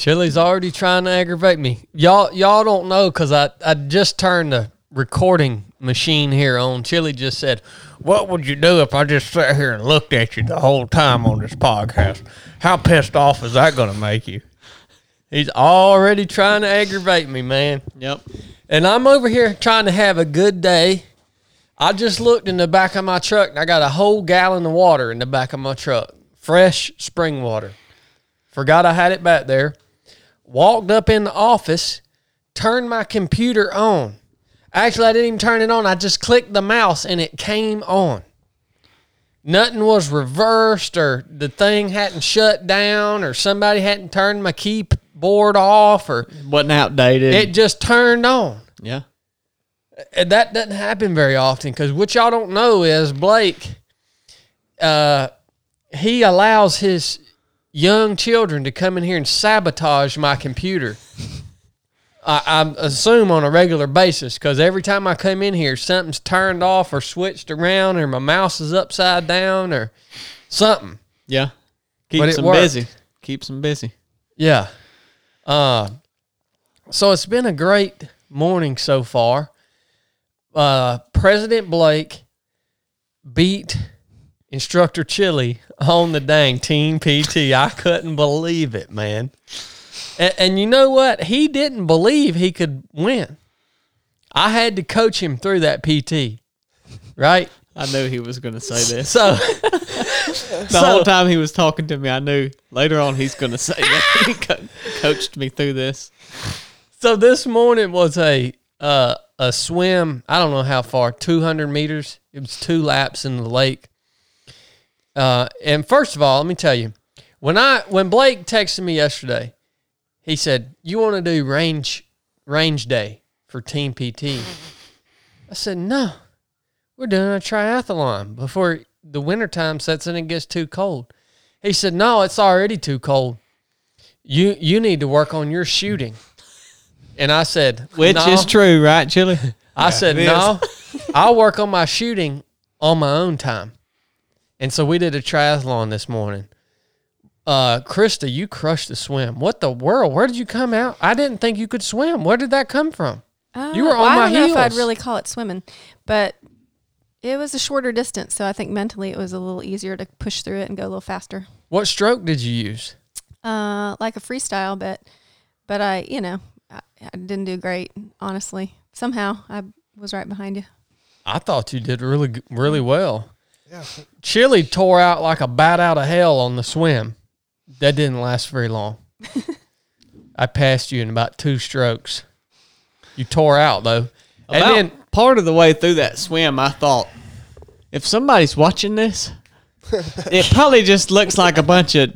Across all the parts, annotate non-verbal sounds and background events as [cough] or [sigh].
Chili's already trying to aggravate me. Y'all, y'all don't know because I, I just turned the recording machine here on. Chili just said, "What would you do if I just sat here and looked at you the whole time on this podcast? How pissed off is that going to make you?" He's already trying to aggravate me, man. Yep. And I'm over here trying to have a good day. I just looked in the back of my truck and I got a whole gallon of water in the back of my truck. Fresh spring water. Forgot I had it back there. Walked up in the office, turned my computer on. Actually, I didn't even turn it on. I just clicked the mouse and it came on. Nothing was reversed or the thing hadn't shut down or somebody hadn't turned my keyboard off or Wasn't outdated. it just turned on. yeah. And that doesn't happen very often because what y'all don't know is Blake, uh, he allows his young children to come in here and sabotage my computer. I, I assume on a regular basis because every time I come in here, something's turned off or switched around, or my mouse is upside down, or something. Yeah. Keeps them worked. busy. Keeps them busy. Yeah. Uh, so it's been a great morning so far. Uh, President Blake beat instructor Chili on the dang team PT. I couldn't believe it, man. And, and you know what? He didn't believe he could win. I had to coach him through that PT, right? I knew he was going to say this. So, [laughs] The whole time he was talking to me, I knew later on he's going to say that. he [laughs] co- coached me through this. So this morning was a uh, a swim. I don't know how far, two hundred meters. It was two laps in the lake. Uh, and first of all, let me tell you, when I when Blake texted me yesterday, he said, "You want to do range range day for Team PT?" I said, "No, we're doing a triathlon before the wintertime sets in and gets too cold." He said, "No, it's already too cold. You you need to work on your shooting." And I said, Which "No." is true, right, Chili? I said, no, I'll work on my shooting on my own time. And so we did a triathlon this morning. Uh, Krista, you crushed the swim. What the world? Where did you come out? I didn't think you could swim. Where did that come from? Uh, You were well, on my I don't know if I'd really call it swimming, but it was a shorter distance, so I think mentally it was a little easier to push through it and go a little faster. What stroke did you use? Uh, like a freestyle, but but I, you know, I, I didn't do great. Honestly, somehow I was right behind you. I thought you did really, really well. Yeah. [laughs] Chili tore out like a bat out of hell on the swim. That didn't last very long. [laughs] I passed you in about two strokes. You tore out though. And then part of the way through that swim, I thought, if somebody's watching this, [laughs] it probably just looks like a bunch of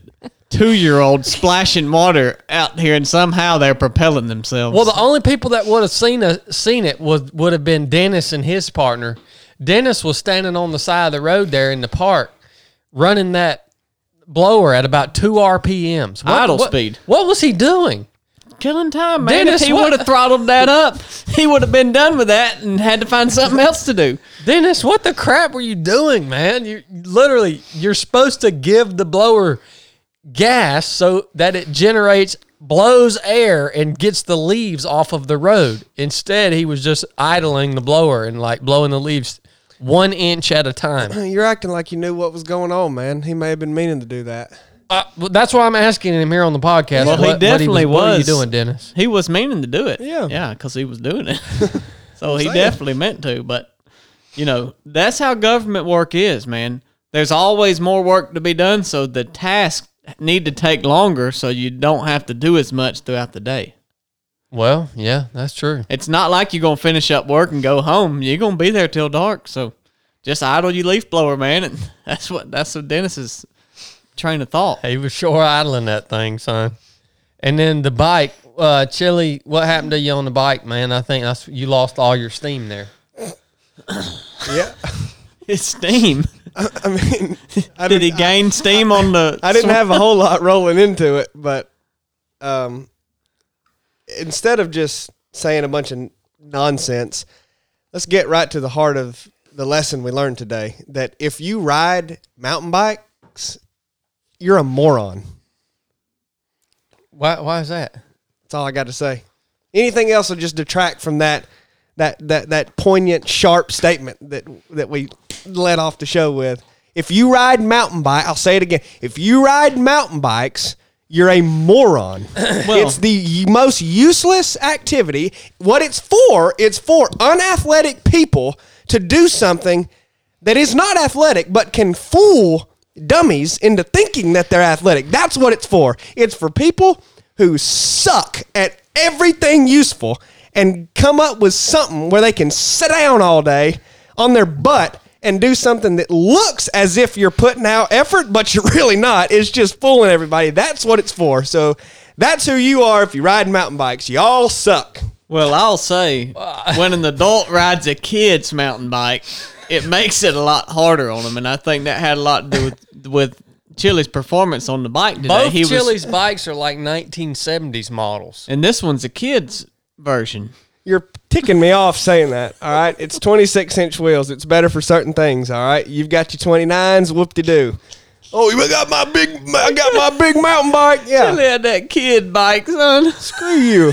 two-year-olds splashing water out here, and somehow they're propelling themselves. Well, the only people that would have seen a, seen it was would have been Dennis and his partner. Dennis was standing on the side of the road there in the park, running that blower at about two RPMs. What- Idle what- speed. What was he doing? killing time, man. Dennis, if he would have throttled that up, he would have been done with that and had to find something else to do. Dennis, what the crap were you doing, man? You literally you're supposed to give the blower gas so that it generates blows air and gets the leaves off of the road. Instead, he was just idling the blower and like blowing the leaves one inch at a time. [clears throat] You're acting like you knew what was going on, man. He may have been meaning to do that. Uh, well, that's why I'm asking him here on the podcast. Well, he what- what definitely What are you was. doing, Dennis? He was meaning to do it. Yeah. Yeah, because he was doing it. [laughs] [laughs] so he saying. definitely meant to. But, you know, that's how government work is, man. There's always more work to be done. So the tasks need to take longer so you don't have to do as much throughout the day. Well, yeah, that's true. It's not like you're going to finish up work and go home. You're going to be there till dark. So just idle your leaf blower, man. And [laughs] that's what, that's what Dennis's train of thought. He was sure idling that thing, son. And then the bike, uh, Chili. What happened to you on the bike, man? I think that's you lost all your steam there. Yeah. [laughs] it's steam. [laughs] I mean, I Did he didn't, gain steam on the? I didn't have a whole lot rolling into it, but um, instead of just saying a bunch of nonsense, let's get right to the heart of the lesson we learned today. That if you ride mountain bikes, you're a moron. Why? Why is that? That's all I got to say. Anything else will just detract from that that that that poignant, sharp statement that that we led off the show with. If you ride mountain bike, I'll say it again. If you ride mountain bikes, you're a moron. [clears throat] it's the most useless activity. What it's for, it's for unathletic people to do something that is not athletic but can fool dummies into thinking that they're athletic. That's what it's for. It's for people who suck at everything useful and come up with something where they can sit down all day on their butt and do something that looks as if you're putting out effort, but you're really not. It's just fooling everybody. That's what it's for. So that's who you are if you ride mountain bikes. You all suck. Well, I'll say [laughs] when an adult rides a kid's mountain bike, it makes it a lot harder on them, and I think that had a lot to do with [laughs] with Chili's performance on the bike today. Both he was, Chili's bikes are like 1970s models. and this one's a kid's version. You're ticking me off saying that. All right. It's 26 inch wheels. It's better for certain things. All right. You've got your 29s. Whoop de doo. Oh, you got my big, I got my big mountain bike. Chili Yeah. had that kid bike, son. Screw you.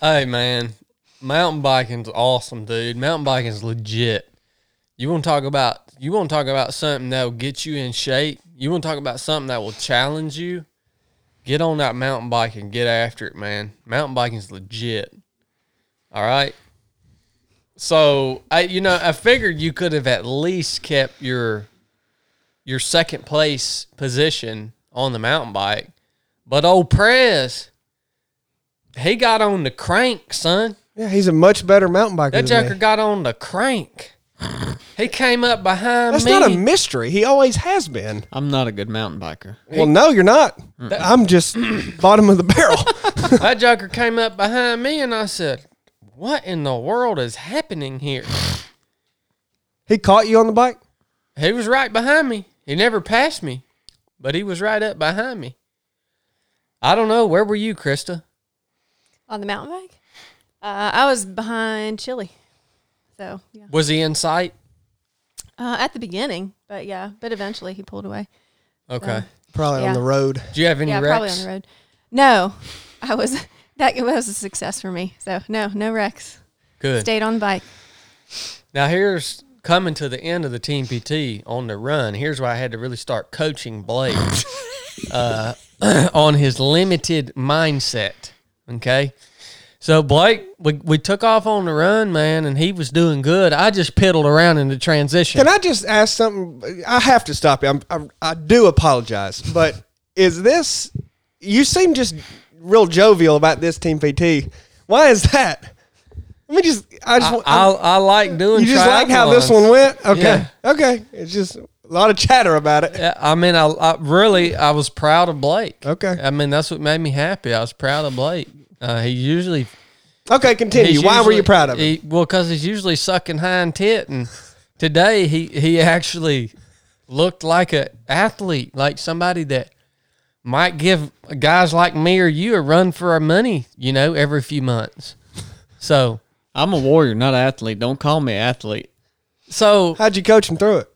Hey man, mountain biking's awesome, dude. Mountain biking's legit. You want to talk about you want to talk about something that will get you in shape. You want to talk about something that will challenge you. Get on that mountain bike and get after it, man. Mountain biking's legit. All right. So I, you know, I figured you could have at least kept your your second place position on the mountain bike, but old Prez, he got on the crank, son. Yeah, he's a much better mountain biker. That joker got on the crank. He came up behind me. That's me. not a mystery. He always has been. I'm not a good mountain biker. Well, no, you're not. I'm just [clears throat] bottom of the barrel. [laughs] that joker came up behind me, and I said, "What in the world is happening here?" he caught you on the bike. He was right behind me. He never passed me, but he was right up behind me. I don't know. Where were you, Krista? On the mountain bike? Uh, I was behind Chili. So, yeah. Was he in sight? Uh, at the beginning, but yeah, but eventually he pulled away. Okay. Probably Yeah. on the road. Do you have any yeah, wrecks? probably on the road. No, I was, [laughs] that was a success for me. So, no, no wrecks. Good. Stayed on the bike. Now here's coming to the end of the Team PT on the run. Here's where I had to really start coaching Blake [laughs] uh, [clears throat] on his limited mindset. Okay. So Blake, we, we took off on the run, man, and he was doing good. I just piddled around in the transition. Can I just ask something? I have to stop you. I'm, I, I do apologize, but [laughs] is this? You seem just real jovial about this team PT. Why is that? Let me just. I just. I, I, I like doing. you just like how this one went? Okay. Yeah. Okay. It's just a lot of chatter about it. Yeah, I mean, I, I really, I was proud of Blake. Okay. I mean, that's what made me happy. I was proud of Blake. Uh, he usually Okay. Continue. He's Why were you proud of him? He, well, because he's usually sucking hind tit, and today he he actually looked like a athlete, like somebody that might give guys like me or you a run for our money, you know, every few months. So, I'm a warrior, not an athlete. Don't call me athlete. so How'd you coach him through it?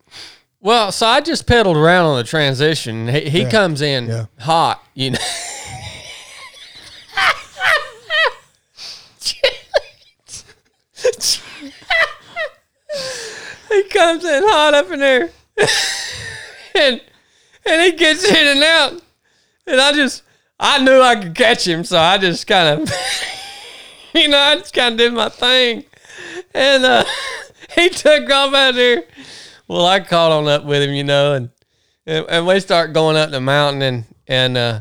well, so I just pedaled around on the transition. He, he comes in Yeah. hot, you know. He comes in hot up in there, [laughs] and and he gets in and out, and I just I knew I could catch him, so I just kind of, [laughs] you know, I just kind of did my thing, and uh, [laughs] he took off out there. Well, I caught on up with him, you know, and and, and we start going up the mountain, and and uh,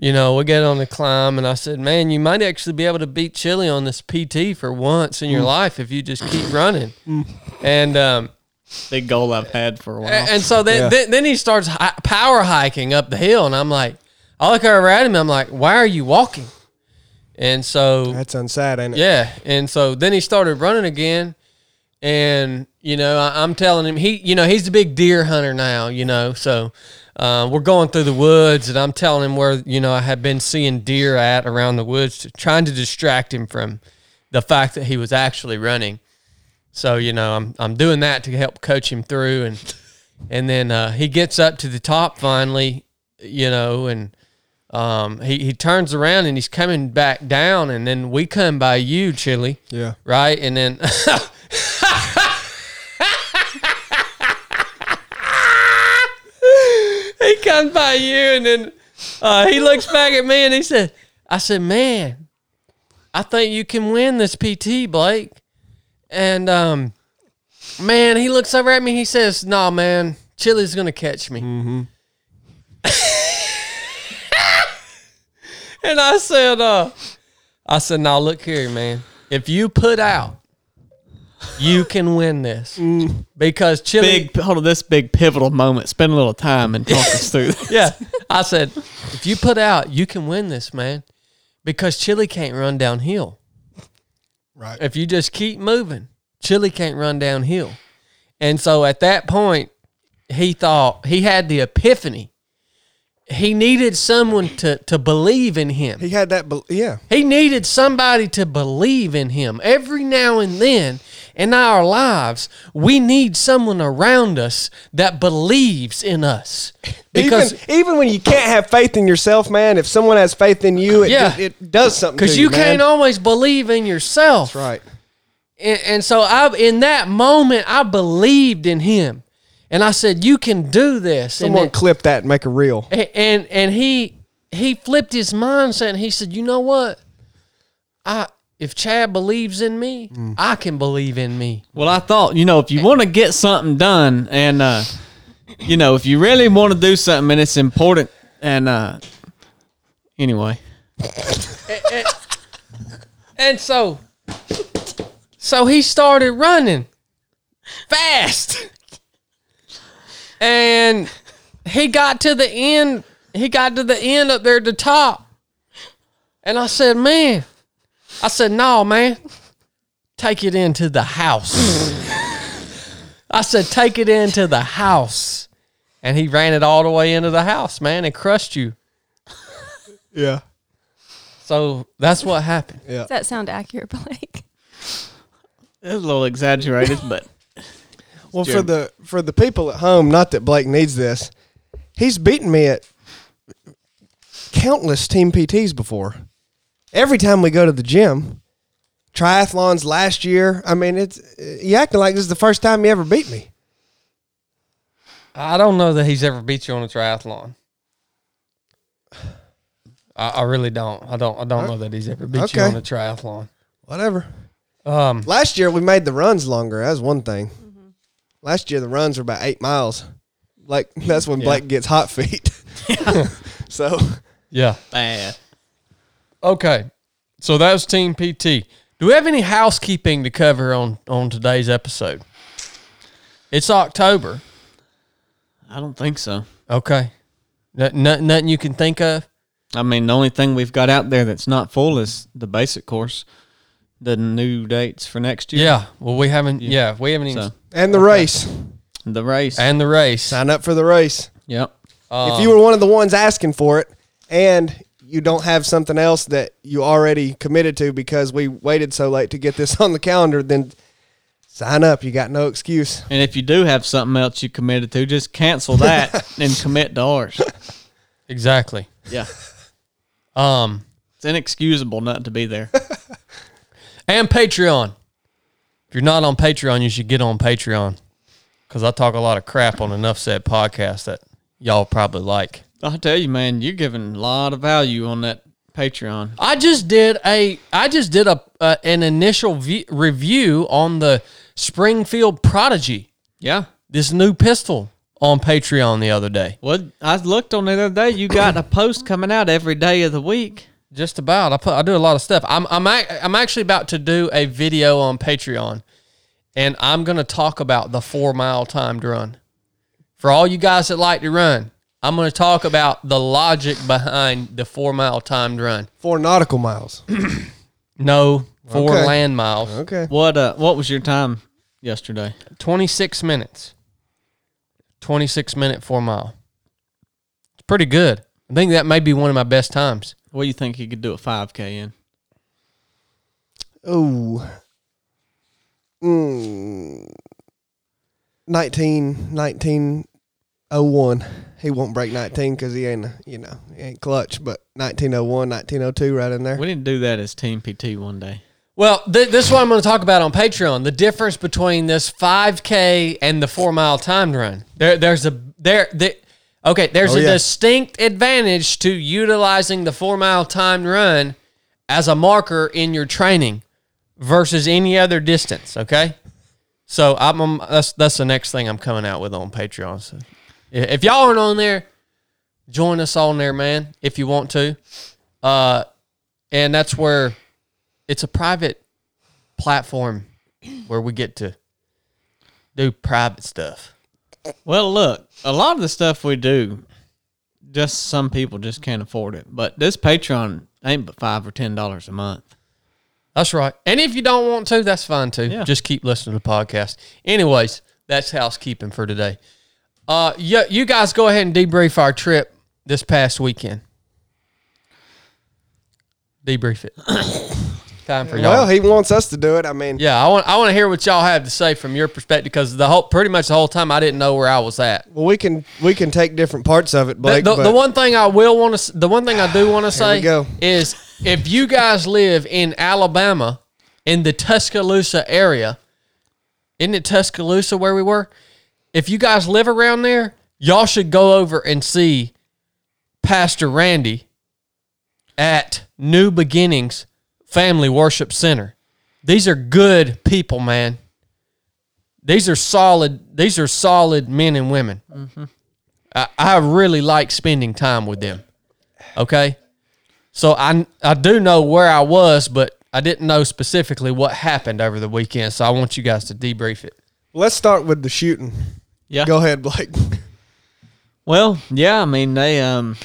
you know, we get on the climb, and I said, "Man, you might actually be able to beat Chili on this PT for once in your life if you just keep [clears throat] running." And um, Big goal I've had for a while. and, and so then, Yeah. then then he starts hi- power hiking up the hill, and I'm like, I look over at him, I'm like, "Why are you walking?" And so That's unsad, ain't it? yeah, and so then he started running again, and you know I, I'm telling him he, you know, he's a big deer hunter now, you know, so uh, we're going through the woods, and I'm telling him where you know I had been seeing deer at around the woods, to, trying to distract him from the fact that he was actually running. So you know I'm I'm doing that to help coach him through, and and then uh, he gets up to the top finally. you know, and um, he he turns around and he's coming back down, and then we come by you, Chili, Yeah. right, and then. [laughs] comes by you and then uh, he looks back at me and he said, I said, man, I think you can win this PT, Blake. And um, man, he looks over at me. He says, "Nah, man, Chili's gonna catch me." [laughs] and I said, "Uh, I said, now look here, man. If you put out, you can win this mm. because Chili." Big, hold on, this big pivotal moment. Spend a little time and talk us through this. [laughs] yeah. I said, if you put out, you can win this, man, because Chili can't run downhill. Right. If you just keep moving, Chili can't run downhill. And so at that point, he thought he had the epiphany. He needed someone to, to believe in him. He had that. bel yeah. He needed somebody to believe in him. Every now and then in our lives, we need someone around us that believes in us. Because even even when you can't have faith in yourself, man, if someone has faith in you, it, Yeah. it, it does something. because to you can't always believe in yourself. That's right. And, and so I, in that moment, I believed in him, and I said, "You can do this." Someone then- clip that and make a reel. A- and and he he flipped his mindset and he said, "You know what? I if Chad believes in me, I can believe in me." Well, I thought, you know, if you want to get something done and, uh, you know, if you really want to do something and it's important, and, uh, anyway, And so so he started running fast. And he got to the end, he got to the end up there at the top. And I said, "Man, I said, no, man. Take it into the house. I said, take it into the house. And he ran it all the way into the house, man, and crushed you. Yeah. So that's what happened. Yeah. Does that sound accurate, [laughs] Blake? it's a little exaggerated, but Well, for the for the people at home, not that Blake needs this, he's beaten me at countless team PTs before. Every time we go to the gym, triathlons last year. I mean, it's you acting like this is the first time you ever beat me. I don't know that he's ever beat you on a triathlon. I, I really don't. I don't. I don't know that he's ever beat you on a triathlon. Whatever. Um, Last year we made the runs longer. That was one thing. Last year the runs were about eight miles. Like that's when [laughs] Blake gets hot feet. [laughs] [laughs] so yeah. bad. Okay. So that was Team PT. Do we have any housekeeping to cover on on today's episode? It's October. I don't think so. Okay. N- nothing, nothing you can think of. I mean, the only thing we've got out there that's not full is the basic course. The new dates for next year. Yeah. Well, we haven't. Yeah, we haven't even. So and the race. the race. And the race. Sign up for the race. yep. if um, you were one of the ones asking for it and you don't have something else that you already committed to because we waited so late to get this [laughs] on the calendar, then sign up. You got no excuse. And if you do have something else you committed to, just cancel that [laughs] and commit to ours. Exactly. Yeah. [laughs] Um. It's inexcusable not to be there. and Patreon. If you're not on Patreon, you should get on Patreon because I talk a lot of crap on Enough Said podcast that y'all probably like. I'll tell you, man, you're giving a lot of value on that Patreon. I just did a I just did a uh, an initial v- review on the Springfield Prodigy, Yeah. this new pistol on Patreon the other day. Well, I looked on the other day. You got a post coming out every day of the week. Just about. I put I do a lot of stuff. I'm I'm ac- I'm actually about to do a video on Patreon, and I'm gonna talk about the four mile timed run. For all you guys that like to run, I'm gonna talk about the logic behind the four mile timed run. Four nautical miles. [clears throat] No, four Okay. land miles, Okay. What uh what was your time yesterday? 26 minutes, 26 minute four mile. It's pretty good. I think that may be one of my best times. What do you think you could do a 5K in? Ooh. Mm. 19, 19 01. He won't break 19 because he ain't, a- you know, he ain't clutch. But 1901, 1902, right in there. We didn't do that as Team PT one day. Well, th- this is what I'm going to talk about on Patreon. The difference between this 5K and the four mile timed run. There, there's a there. The, okay, there's Oh, a yeah. distinct advantage to utilizing the four mile timed run as a marker in your training versus any other distance. Okay, so I'm, um, that's that's the next thing I'm coming out with on Patreon. So i- if y'all aren't on there, join us on there, man. If you want to, uh, and that's where it's a private platform where we get to do private stuff. Well, look, a lot of the stuff we do, just some people just can't afford it. But this Patreon ain't but five or ten dollars a month. That's right. And if you don't want to, that's fine too. Yeah. Just keep listening to the podcast. Anyways, that's housekeeping for today. Uh, you, you guys go ahead and debrief our trip this past weekend. Debrief it. [coughs] Time for y'all. Well, he wants us to do it. I mean, yeah, I want I want to hear what y'all have to say from your perspective because the whole pretty much the whole time I didn't know where I was at. well, we can we can take different parts of it, Blake. the, but the one thing I will want to, the one thing I do want to [sighs] say go. is if you guys live in Alabama, in the Tuscaloosa area, isn't it Tuscaloosa where we were? If you guys live around there, y'all should go over and see Pastor Randy at New Beginnings Family Worship Center. These are good people, man. These are solid. These are solid men and women. I, I really like spending time with them. Okay. So I I do know where I was, but I didn't know specifically what happened over the weekend. So I want you guys to debrief it. let's start with the shooting. Yeah. Go ahead, Blake. [laughs] Well, yeah, I mean they um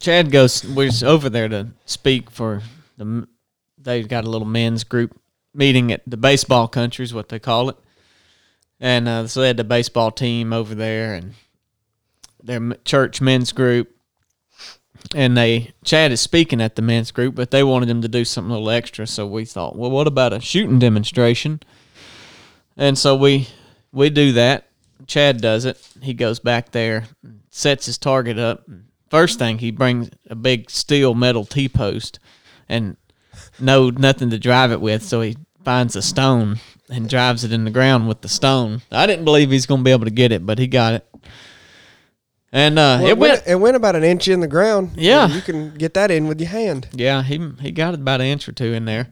Chad goes was over there to speak for the They've got a little men's group meeting at the baseball country is what they call it. And uh, so they had the baseball team over there and their church men's group and they Chad is speaking at the men's group, but they wanted him to do something a little extra, so we thought, well, what about a shooting demonstration? And so we we do that. Chad does it. He goes back there, sets his target up. First thing, he brings a big steel metal T post and no nothing to drive it with, so he finds a stone and drives it in the ground with the stone. I didn't believe he's going to be able to get it, but he got it. And uh, Well, it went it went about an inch in the ground. Yeah. you can get that in with your hand. Yeah, he he got it about an inch or two in there,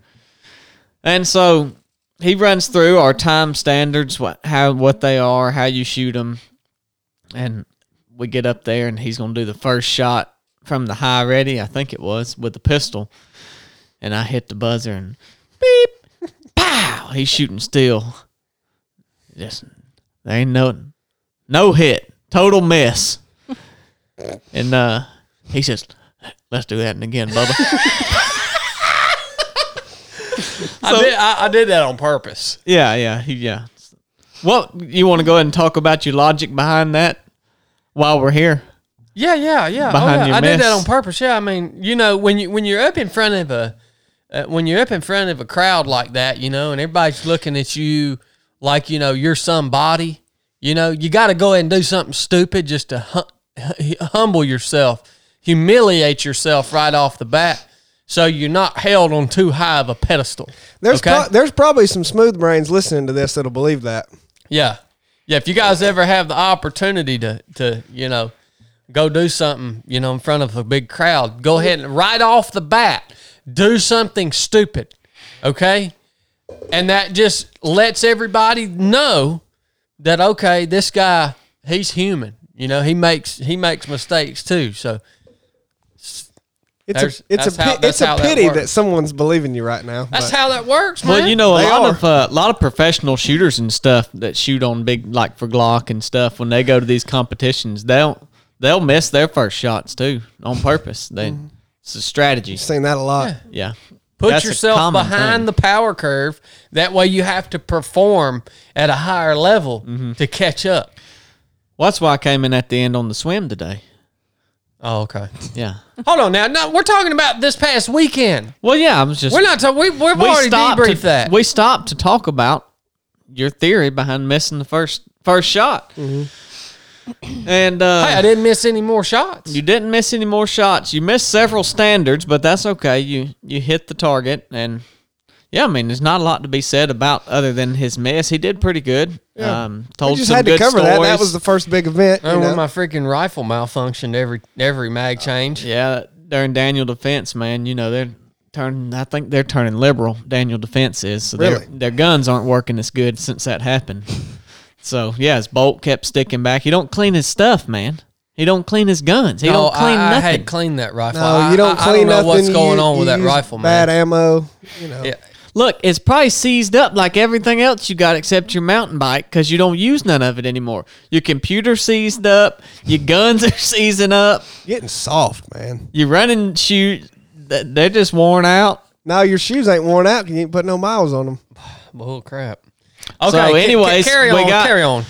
and so he runs through our time standards, what how what they are, how you shoot them, and we get up there, and he's gonna do the first shot from the high ready, I think it was, with the pistol, and I hit the buzzer and beep, pow, he's shooting still. Just there ain't no no hit, total miss, and uh, he says. Let's do that again, Bubba. [laughs] I did I, I did that on purpose. Yeah, yeah, yeah. Well, you want to go ahead and talk about your logic behind that while we're here? Yeah, yeah, yeah. Oh, Behind yeah. your I did that on purpose. Yeah, I mean, you know, when you when you're up in front of a uh, when you're up in front of a crowd like that, you know, and everybody's looking at you like you know you're somebody, you know, you got to go ahead and do something stupid just to hum- humble yourself, humiliate yourself right off the bat, so you're not held on too high of a pedestal. There's okay? pro- there's probably some smooth brains listening to this that'll believe that. Yeah. Yeah. If you guys ever have the opportunity to, to, you know, go do something, you know, in front of a big crowd, go ahead and right off the bat, do something stupid. Okay. And that just lets everybody know that, okay, this guy, he's human. You know, he makes, he makes mistakes too. So It's There's- a it's a how- it's a pity works. that, someone's believing you right now. that's but- how that works, man. Well, you know, a They lot are. of uh, a lot of professional shooters and stuff that shoot on big like for Glock and stuff. When they go to these competitions, they'll they'll miss their first shots too on purpose. They Mm-hmm. it's a strategy. I've seen that a lot. Yeah, Put That's yourself behind thing. the power curve. That way you have to perform at a higher level Mm-hmm. to catch up. Well, that's why I came in at the end on the swim today. Oh, okay. Yeah. Hold on now. No, we're talking about this past weekend. Well, yeah, I was just We're not talking. We, we've we already debriefed to, that. We stopped to talk about your theory behind missing the first first shot. And uh, Hey, I didn't miss any more shots. You didn't miss any more shots. You missed several standards, but that's okay. You you hit the target, and yeah, I mean, there's not a lot to be said about other than his miss. He did pretty good. Um, told We just some had to good cover that. That was the first big event. I You when my freaking rifle malfunctioned every every mag change. yeah during Daniel Defense, man. You know they're turning. I think they're turning liberal. Daniel Defense is so their Really? their guns aren't working as good since that happened. [laughs] so yeah, his bolt kept sticking back. He don't clean his stuff, man. He don't clean his guns. He no, don't clean I, I had cleaned that rifle. no, you don't I, clean I don't know nothing. what's going you- on with that use rifle, Bad ammo. You know. Yeah. Look, it's probably seized up like everything else you got except your mountain bike because you don't use none of it anymore. Your computer seized up, your guns [laughs] are seizing up, Getting soft, man. your running shoes, they're just worn out. Now your shoes ain't worn out. 'cause You ain't put no miles on them. [sighs] Bull crap. Okay. ca- ca- anyways, carry we on. got- carry on.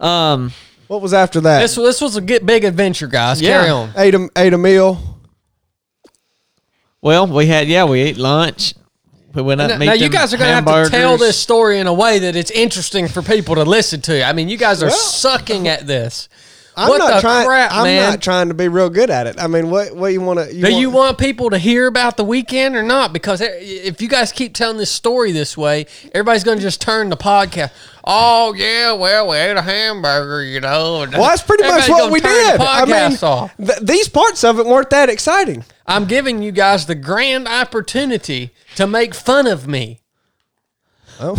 Um, What was after that? This this was a get big adventure, guys. Yeah. Carry on. ate a ate a meal. well, we had yeah, we ate lunch. We went up. Now, and meet now you them guys are going to have to tell this story in a way that it's interesting for people to listen to. I mean, you guys are Well- sucking at this. I'm what not the trying. crap, I'm man? not trying to be real good at it. I mean, what what you want to? Do you want people to hear about the weekend or not? Because eh, if you guys keep telling this story this way, everybody's going to just turn the podcast. Oh yeah, well we ate a hamburger, you know. Well, that's pretty much what we turn the did. I mean, off. th- these parts of it weren't that exciting. I'm giving you guys the grand opportunity to make fun of me. Oh,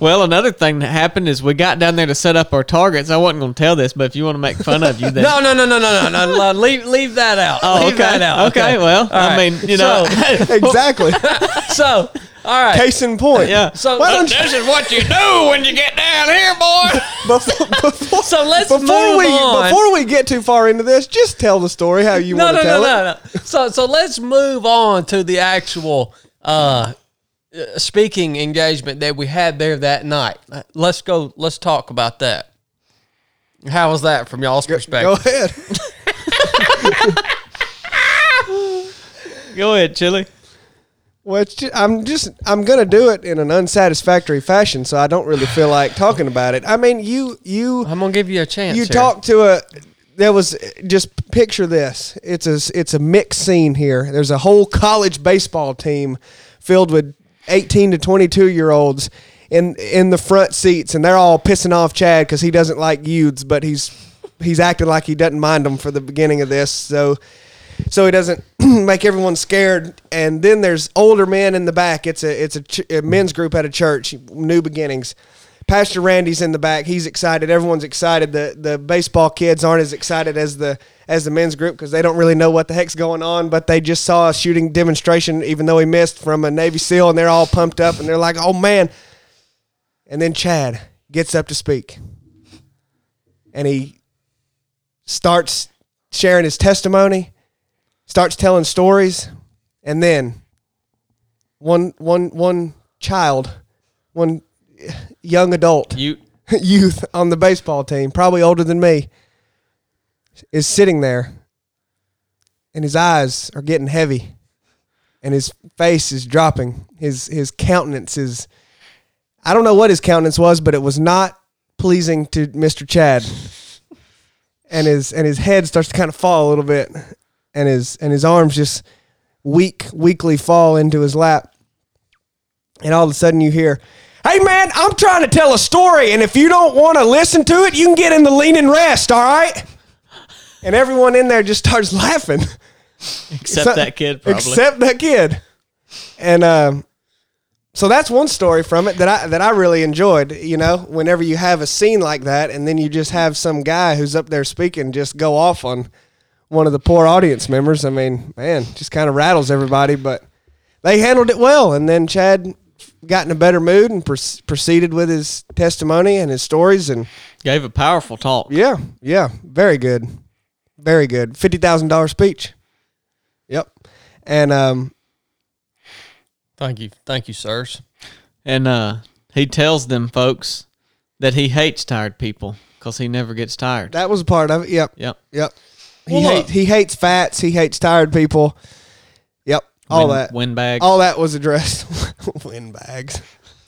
Well, another thing that happened is we got down there to set up our targets. I wasn't going to tell this, but if you want to make fun of you, [laughs] then No, no, no, no, no, no, no. no, leave, leave that out. Oh, leave okay. that out. Okay, well, All I mean, you know, [laughs] exactly. [laughs] So, all right. Case in point. Yeah. So, Why don't you, is what you do when you get down here, boy. before, before, so let's before move we on. before we get too far into this, just tell the story how you no, want no, to no, tell it. no, no. So, so let's move on to the actual uh, speaking engagement that we had there that night. Uh, Let's go. Let's talk about that. How was that from y'all's Go perspective? Go ahead. [laughs] Go ahead, Chili. Well, it's ju- I'm just I'm gonna do it in an unsatisfactory fashion, so I don't really feel like talking about it. I mean, you you I'm gonna give you a chance. you here. talk to a there was just picture this it's a it's a mixed scene here there's a whole college baseball team filled with 18 to 22 year olds in in the front seats and they're all pissing off chad because he doesn't like youths but he's he's acting like he doesn't mind them for the beginning of this so so he doesn't [clears throat] make everyone scared. And then there's older men in the back. It's a it's a, ch- a men's group at a church, New Beginnings. Pastor Randy's in the back. He's excited. Everyone's excited. The the baseball kids aren't as excited as the as the men's group because they don't really know what the heck's going on. But they just saw a shooting demonstration, even though he missed from a Navy SEAL, and they're all pumped up and they're like, "Oh man!" And then Chad gets up to speak, and he starts sharing his testimony, starts telling stories, and then one one one child, one young adult, You [laughs] youth on the baseball team, probably older than me, is sitting there, and his eyes are getting heavy, and his face is dropping. His his countenance is, I don't know what his countenance was, but it was not pleasing to Mister Chad. And his and his head starts to kind of fall a little bit, and his and his arms just weak weakly fall into his lap, and all of a sudden you hear, "Hey man, I'm trying to tell a story, and if you don't want to listen to it, you can get in the lean and rest, all right?" And everyone in there just starts [laughs] laughing, except So- that kid probably. except that kid. And um, so that's one story from it that I that I really enjoyed. You know, whenever you have a scene like that, and then you just have some guy who's up there speaking just go off on one of the poor audience members. I mean, man, just kind of rattles everybody. But they handled it well, and then Chad got in a better mood and pr- proceeded with his testimony and his stories and Gave a powerful talk. yeah, yeah, very good, very good. Fifty thousand dollar speech. Yep, and um, Thank you, thank you, sirs. And uh, he tells them folks that he hates tired people because he never gets tired. that was a part of it. Yep, Yep. yep. He Well, hate, he hates fats. He hates tired people. Yep, all Wind- that, Windbags. all that was addressed. [laughs] windbags.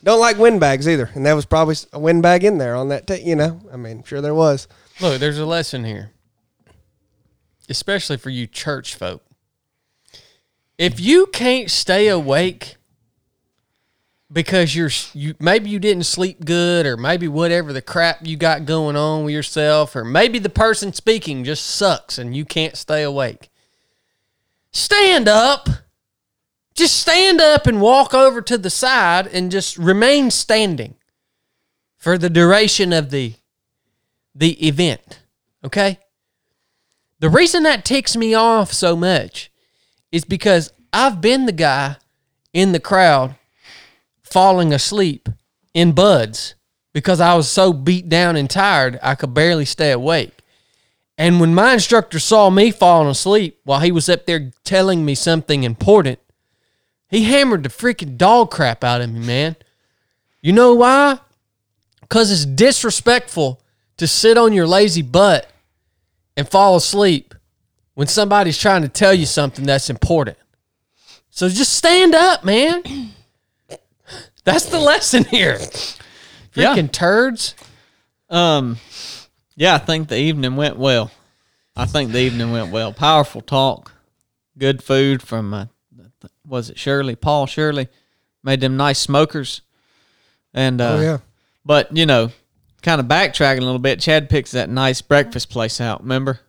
Don't like windbags either, and there was probably a windbag in there on that. T- you know, I mean, sure there was. Look, there's a lesson here, especially for you church folk. If you can't stay awake because you're you maybe you didn't sleep good or maybe whatever the crap you got going on with yourself or maybe the person speaking just sucks and you can't stay awake. Stand up. Just stand up and walk over to the side and just remain standing for the duration of the the event. Okay? The reason that ticks me off so much is because I've been the guy in the crowd falling asleep in BUD/S because I was so beat down and tired I could barely stay awake. And when my instructor saw me falling asleep while he was up there telling me something important, he hammered the freaking dog crap out of me, man. You know why? Because it's disrespectful to sit on your lazy butt and fall asleep when somebody's trying to tell you something that's important. So just stand up, man. [clears throat] That's the lesson here. Yeah. Freaking turds. Um, yeah, I think the evening went well. I think the evening went well. Powerful talk, good food from uh, was it Shirley? Paul Shirley made them nice smokers, and uh, Oh yeah. But you know, kind of backtracking a little bit. Chad picks that nice breakfast place out. Remember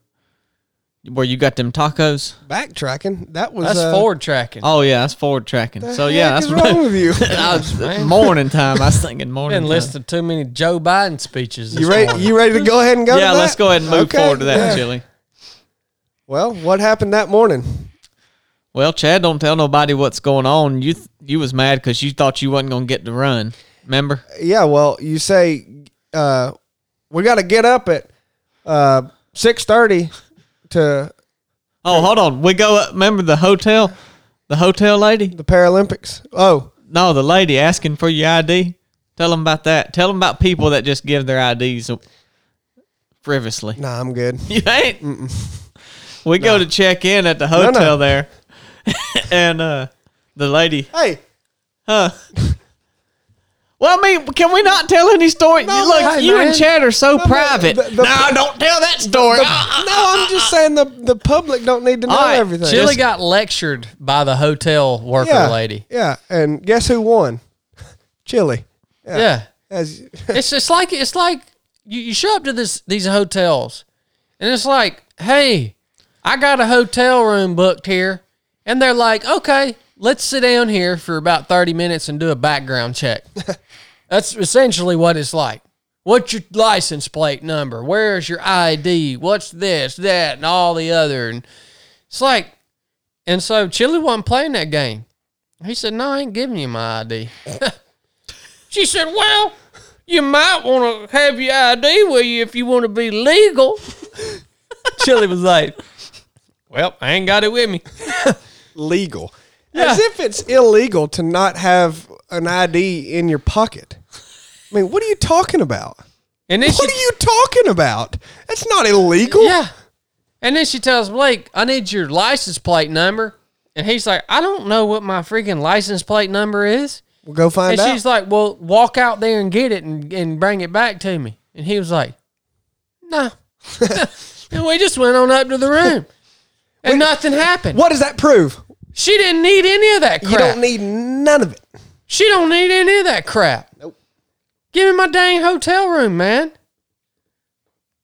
where you got them tacos? Backtracking. That was That's uh, forward tracking. Oh yeah, that's forward tracking. the So yeah, heck that's is wrong with you. [laughs] I was, [laughs] Man. morning time. I was thinking morning. Been time. listening to too many Joe Biden speeches. This You ready? morning. You ready to go ahead and go? Yeah, to let's go ahead and move Okay, forward to that, yeah. Chili. Well, what happened that morning? Well, Chad, don't tell nobody what's going on. You th- you was mad because you thought you wasn't gonna get to run. Remember? Yeah, well, you say uh, we got to get up at uh, six thirty to Oh, hold on. We go. Up, remember the hotel, the hotel lady? the Paralympics. Oh, No, the lady asking for your ID. Tell them about that. Tell them about people that just give their IDs frivolously. nah, I'm good. [laughs] You ain't. We go to check in at the no. hotel there, [laughs] and uh, the lady, Hey, huh? [laughs] Well, I mean, can we not tell any story? No, Look, hey, you man. and Chad are so No, private. the- the- no, don't tell that story. the- uh, uh, no, uh, I'm just saying the the public don't need to know All right, everything. Chili Just- got lectured by the hotel worker yeah, lady. Yeah, and guess who won? [laughs] Chili. Yeah. As [laughs] [laughs] it's just like it's like you, you show up to this these hotels and it's like, hey, I got a hotel room booked here. And they're like, okay, let's sit down here for about 30 minutes and do a background check. [laughs] That's essentially what it's like. What's your license plate number? Where's your ID? What's this, that, and all the other? And it's like, and so Chili wasn't playing that game. He said, no, I ain't giving you my ID. [laughs] She said, Well, you might want to have your ID with you if you want to be legal. Chili was like, [laughs] Well, I ain't got it with me. legal. Yeah. As if it's illegal to not have an ID in your pocket. I mean, what are you talking about? And then What she, are you talking about? That's not illegal. Yeah. And then she tells Blake, I need your license plate number. And he's like, I don't know what my freaking license plate number is. We'll go find And out. she's like, Well, walk out there and get it and, and bring it back to me. And he was like, No. [laughs] [laughs] and we just went on up to the room. And nothing happened. what does that prove? She didn't need any of that crap. You don't need none of it. she don't need any of that crap. Nope. Give me my dang hotel room, man.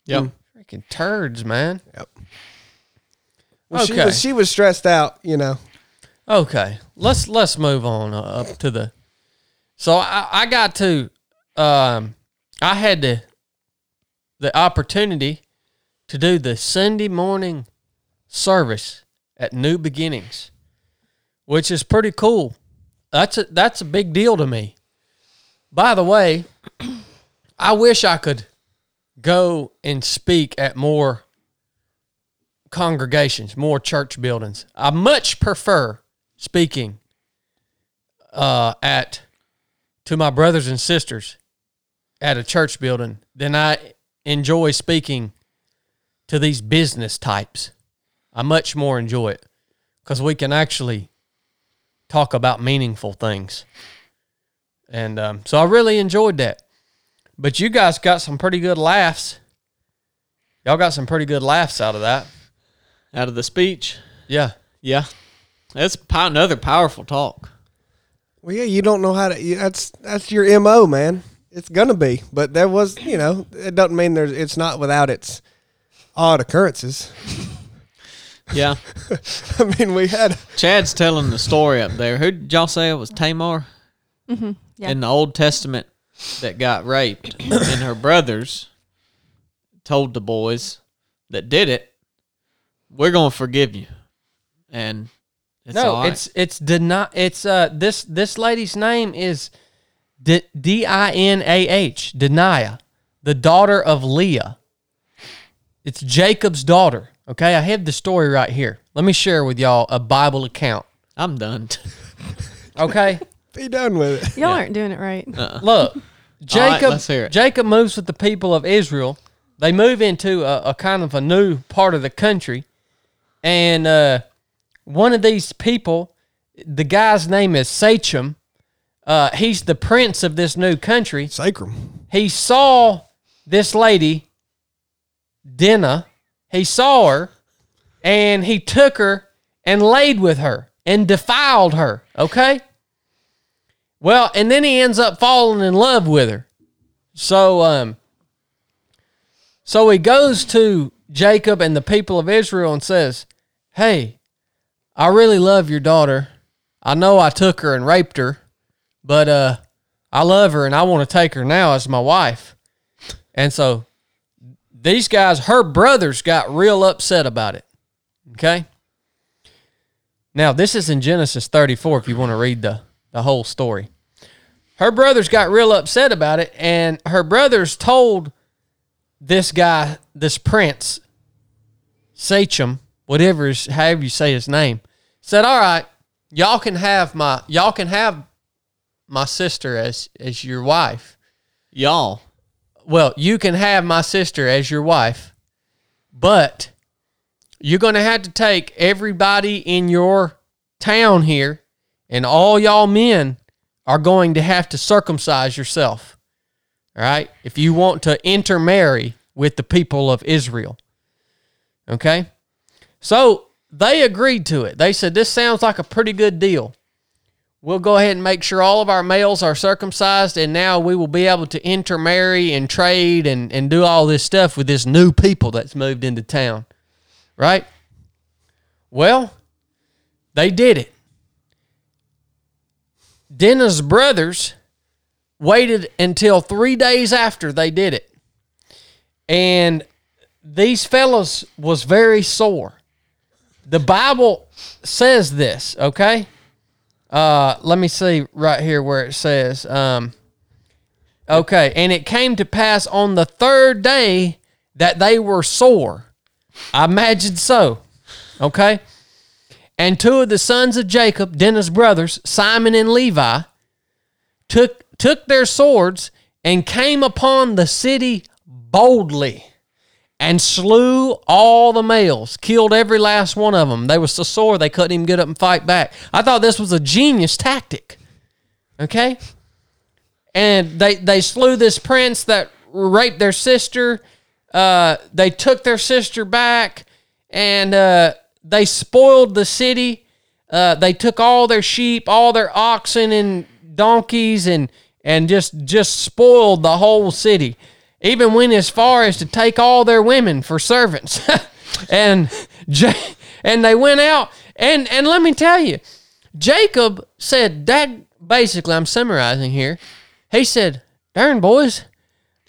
Yep. Freaking turds, man. Well, she Okay. was she was stressed out, you know. Okay, let's let's move on uh, up to the. So I, I got to, um, I had the, the opportunity to do the Sunday morning service at New Beginnings, which is pretty cool. That's a that's a big deal to me. By the way, [clears throat] I wish I could go and speak at more congregations, more church buildings. I much prefer speaking uh, at to my brothers and sisters at a church building than I enjoy speaking to these business types. I much more enjoy it because we can actually talk about meaningful things. And um, so I really enjoyed that. But you guys got some pretty good laughs Y'all got some pretty good laughs out of that. Out of the speech. Yeah. Yeah. That's another powerful talk. Well, yeah, you don't know how to. You, that's that's your mo, man. It's gonna be, but there was, you know, it doesn't mean there's. It's not without its odd occurrences. [laughs] Yeah. [laughs] I mean, we had Chad's telling the story up there. Who did y'all say it was Tamar? Yeah. In the Old Testament that got raped. and her brothers told the boys that did it, we're going to forgive you. And it's no, all right. it's it's deny. It's uh this this lady's name is D D I N A H Denia, the daughter of Leah. It's Jacob's daughter. Okay, I have the story right here. Let me share with y'all a Bible account. I'm done. Okay, [laughs] be done with it. Y'all aren't doing it right. look, Jacob. let's hear it. Jacob moves with the people of Israel. They move into a, a kind of a new part of the country, and uh, one of these people, the guy's name is Sachem. Uh, he's the prince of this new country. Sacrum. He saw this lady, Dinah. He saw her, and he took her and laid with her and defiled her. Okay. Well, and then he ends up falling in love with her. So, um, so he goes to Jacob and the people of Israel and says, "Hey, I really love your daughter. I know I took her and raped her, but uh, I love her and I want to take her now as my wife." And so these guys, her brothers, got real upset about it. Okay. Now this is in Genesis 34. If you want to read the the whole story, her brothers got real upset about it, and her brothers told this guy, this prince, Sachem, whatever is, however you say his name, said, "All right, y'all can have my y'all can have my sister as as your wife. y'all. Well, you can have my sister as your wife, but you're going to have to take everybody in your town here, and all y'all men are going to have to circumcise yourself. All right? If you want to intermarry with the people of Israel. Okay? So they agreed to it. They said, This sounds like a pretty good deal. We'll go ahead and make sure all of our males are circumcised, and now we will be able to intermarry and trade and, and do all this stuff with this new people that's moved into town. Right? Well, they did it. Dinah's brothers waited until three days after they did it. And these fellows was very sore. The Bible says this, okay? Uh, let me see right here where it says, um, okay, and it came to pass on the third day that they were sore. I imagine so, okay? And two of the sons of Jacob, Dinah's brothers, Simon and Levi, took took their swords and came upon the city boldly and slew all the males, killed every last one of them. They were so sore they couldn't even get up and fight back. I thought this was a genius tactic. Okay? And they they slew this prince that raped their sister. Uh, they took their sister back and uh, they spoiled the city. Uh, they took all their sheep, all their oxen and donkeys, and and just just spoiled the whole city. Even went as far as to take all their women for servants, [laughs] and and they went out. And and let me tell you, Jacob said that basically. I'm summarizing here. He said, "Darn boys,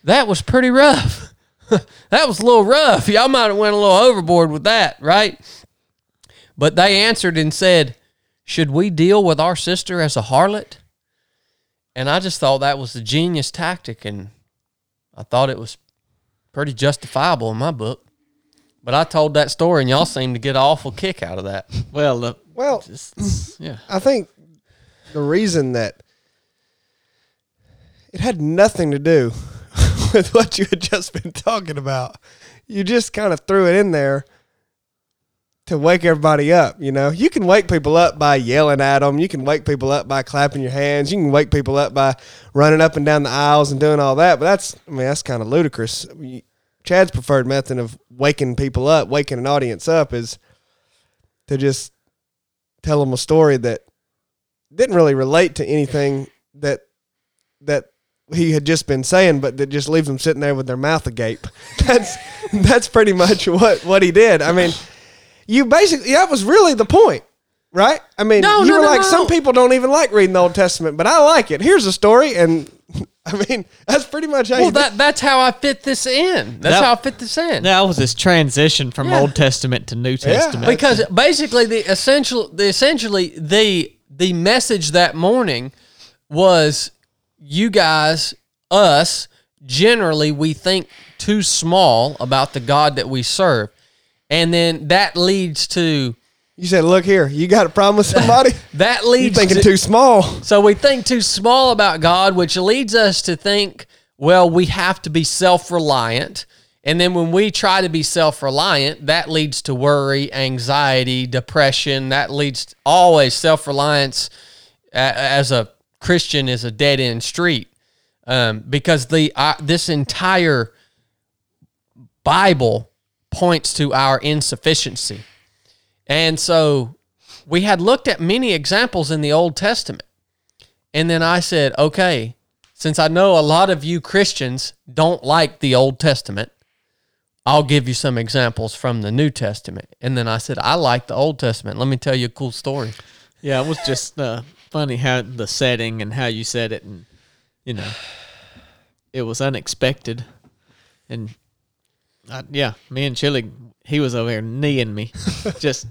that was pretty rough. [laughs] that was a little rough. Y'all might have went a little overboard with that, right?" But they answered and said, Should we deal with our sister as a harlot? And I just thought that was a genius tactic, and I thought it was pretty justifiable in my book. But I told that story, and y'all seemed to get an awful kick out of that. Well, uh, Well, just, yeah. I think the reason that it had nothing to do [laughs] with what you had just been talking about. You just kind of threw it in there to wake everybody up. You know, you can wake people up by yelling at them. You can wake people up by clapping your hands. You can wake people up by running up and down the aisles and doing all that. But that's, I mean, that's kind of ludicrous. Chad's preferred method of waking people up, waking an audience up, is to just tell them a story that didn't really relate to anything that that he had just been saying, but that just leaves them sitting there with their mouth agape. [laughs] That's that's pretty much what what he did. I mean, you basically that was really the point. Right? I mean, No, you no, were no, like, no. some people don't even like reading the Old Testament, but I like it. Here's a story, and [laughs] I mean, that's pretty much how Well, you that that's how I fit this in. That's That- how I fit this in. That was this transition from Yeah. Old Testament to New Testament. Yeah. because basically the essential the essentially the the message that morning was you guys us generally we think too small about the God that we serve. And then that leads to You said, "Look here, you got a problem with [laughs] somebody? that you leads thinking to, too small." So we think too small about God, which leads us to think, well, we have to be self reliant. And then when we try to be self reliant, that leads to worry, anxiety, depression. That leads to always self reliance as a Christian is a dead end street um, because the uh, this entire Bible points to our insufficiency. And so we had looked at many examples in the Old Testament. And then I said, okay, since I know a lot of you Christians don't like the Old Testament, I'll give you some examples from the New Testament. And then I said, I like the Old Testament. Let me tell you a cool story. yeah, it was just uh, funny how the setting and how you said it, and you know, it was unexpected. And I, yeah, me and Chili, he was over there kneeing me, [laughs] just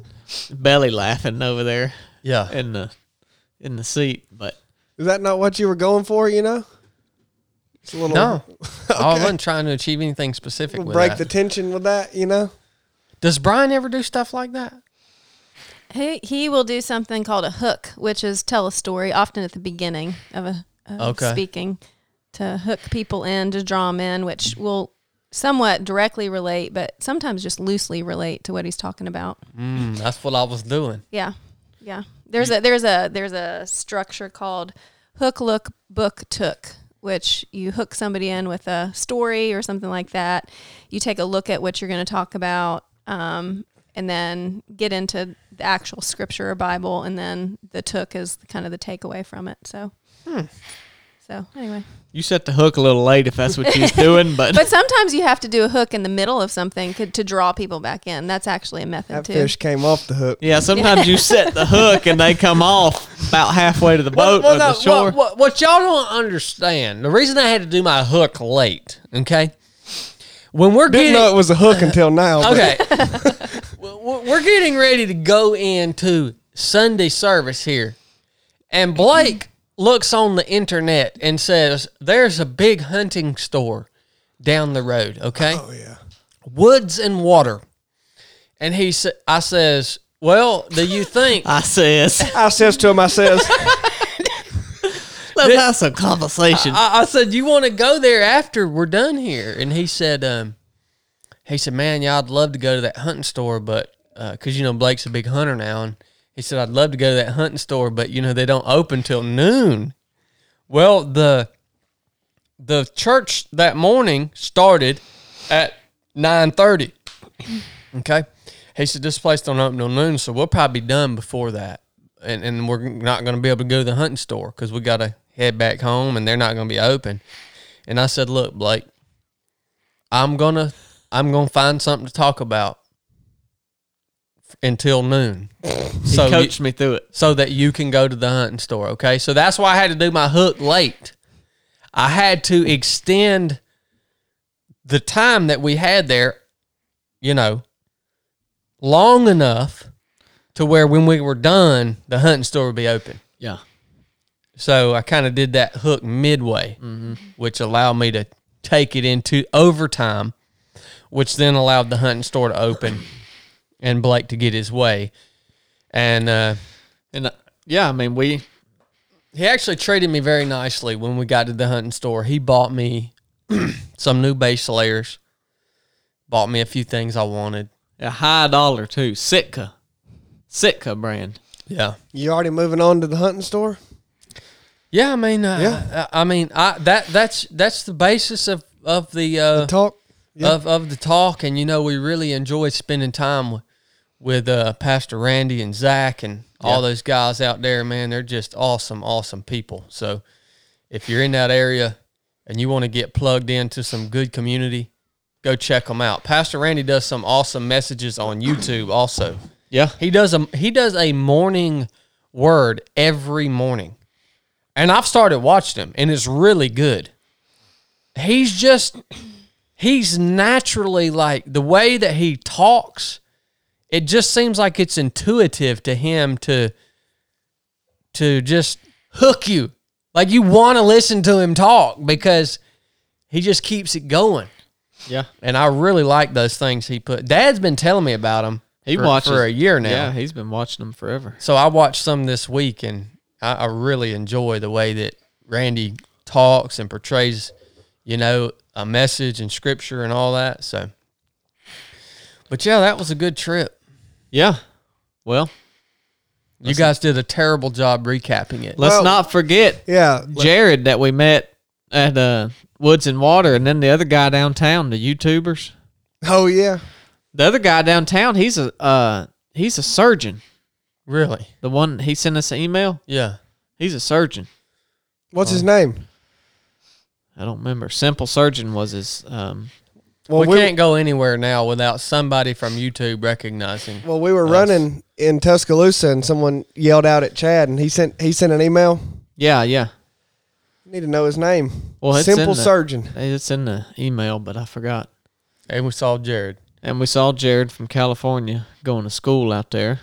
belly laughing over there Yeah. in the in the seat. But Is that not what you were going for? You know, it's a little No, [laughs] I wasn't trying to achieve anything specific with break that. the tension with that. You know, Does Brian ever do stuff like that? He he will do something called a hook, which is tell a story, often at the beginning of a of Okay. speaking, to hook people in, to draw them in, which will somewhat directly relate, but sometimes just loosely relate to what he's talking about. Mm, that's what I was doing. Yeah, yeah. There's a there's a there's a structure called hook, look, book, took, which you hook somebody in with a story or something like that. You take a look at what you're going to talk about, um, and then get into the actual scripture or Bible, and then the took is kind of the takeaway from it. So, so anyway, you set the hook a little late if that's what you was doing. But, [laughs] but sometimes you have to do a hook in the middle of something to, to draw people back in. That's actually a method that too. fish came off the hook. yeah, sometimes you set the hook and they come off about halfway to the boat Well, or no, the shore. What, what, what y'all don't understand, the reason I had to do my hook late, okay? When we're Didn't getting know it was a hook until now. okay, [laughs] we're getting ready to go into Sunday service here, and Blake looks on the internet and says, "There's a big hunting store down the road." Okay, Oh yeah. Woods and Water, and he said, "I says." Well, do you think [laughs] I says, I says to him, I says, let's have some conversation. I, I said, "You want to go there after we're done here?" And he said, um, "He said, man, yeah, I'd love to go to that hunting store, but because you know Blake's a big hunter now, and he said I'd love to go to that hunting store, but you know they don't open till noon." Well, the the church that morning started at nine thirty. Okay, he said this place don't open till noon, so we'll probably be done before that, and and we're not going to be able to go to the hunting store because we got to head back home, and they're not going to be open. And I said, look, Blake, I'm gonna I'm gonna find something to talk about until noon. he so you- coached me through it. so that you can go to the hunting store. Okay. So that's why I had to do my hook late. I had to extend the time that we had there, you know, long enough to where when we were done, the hunting store would be open. Yeah. So I kind of did that hook midway, mm-hmm. which allowed me to take it into overtime, which then allowed the hunting store to open and Blake to get his way. And, uh, And uh, yeah, I mean, we He actually treated me very nicely when we got to the hunting store. He bought me [clears throat] some new base layers, bought me a few things I wanted. a high dollar too. Sitka, Sitka brand. Yeah. "You already moving on to the hunting store?" Yeah, I mean, uh, Yeah. I, I mean, I that that's that's the basis of of the uh, Talk. of of the talk, and you know we really enjoy spending time with, uh, Pastor Randy and Zach and all those guys out there. Man, they're just awesome, awesome people. So if you're in that area and you want to get plugged into some good community, go check them out. Pastor Randy does some awesome messages on YouTube also. Yeah. He does a he does a morning word every morning. And I've started watching him and it's really good. He's just he's naturally like the way that he talks it just seems like it's intuitive to him to to just hook you. Like you want to listen to him talk because he just keeps it going. Yeah. And I really like those things he put. Dad's been telling me about them He for, watches for a year now. Yeah, he's been watching them forever. So I watched some this week, and I, I really enjoy the way that Randy talks and portrays, you know, a message and scripture and all that. So, but yeah, that was a good trip. Yeah. Well, You guys did a terrible job recapping it. let's Well- not forget Yeah. Jared that we met at uh, Woods and Water, and then the other guy downtown, the YouTubers. Oh yeah. The other guy downtown, he's a uh, he's a surgeon. Really? The one he sent us an email, Yeah. he's a surgeon. What's his name? I don't remember. Simple Surgeon was his. Um, Well, we, can't go anywhere now without somebody from YouTube recognizing. Well, we were running in Tuscaloosa, and someone yelled out at Chad, and he sent he sent an email. yeah, yeah. Need to know his name. Well, it's Simple the- surgeon. It's in the email, but I forgot. And we saw Jared. And we saw Jared from California going to school out there.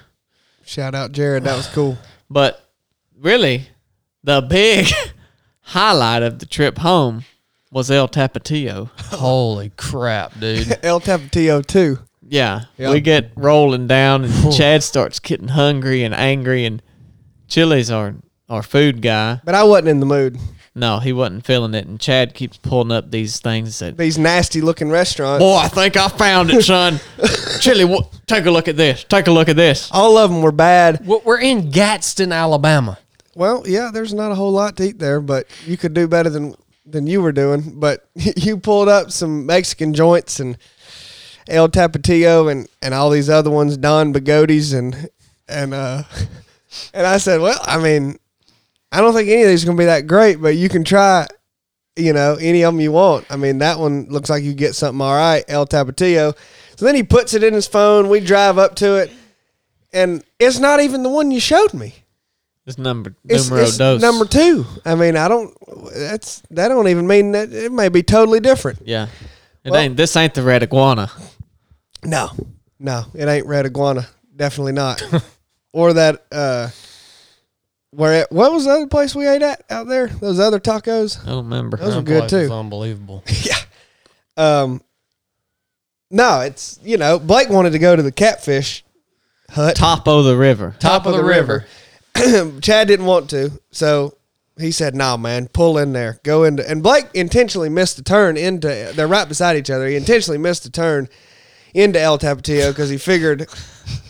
Shout out Jared. That was cool. [sighs] But really, the big [laughs] highlight of the trip home was El Tapatio. [laughs] Holy crap, dude. [laughs] El Tapatio too. Yeah, Yeah. we get rolling down, and Chad starts getting hungry and angry, and Chili's our our food guy. But I wasn't in the mood. No, he wasn't feeling it, and Chad keeps pulling up these things that. These nasty looking restaurants. Boy, I think I found it, son. [laughs] Chili, wha- take a look at this. Take a look at this. All of them were bad. We're we're in Gadsden, Alabama. Well, yeah, there's not a whole lot to eat there, but you could do better than than you were doing. But [laughs] you pulled up some Mexican joints and El Tapatio and and all these other ones, Don Bigotes and and uh [laughs] and I said, well, I mean, I don't think any of these are gonna be that great, but you can try. You know, any of them you want. I mean, that one looks like you get something all right, El Tapatio. So then he puts it in his phone. We drive up to it, and it's not even the one you showed me. It's number It's, numero it's dos. number two. I mean, I don't. That's that don't even mean that it may be totally different. Yeah, it Well- ain't. This ain't the red iguana. No, no, it ain't red iguana. Definitely not. [laughs] or that. uh Where? it, What was the other place we ate at out there? Those other tacos. I don't remember. Those were good place was too. Unbelievable. [laughs] yeah. Um. No, it's you know Blake wanted to go to the catfish hut. Top of the river. Top, of the, river. [clears throat] Chad didn't want to, so he said, "No, man, pull in there, go into." And Blake intentionally missed the turn into. They're right beside each other. He intentionally missed the turn into El Tapatio because he figured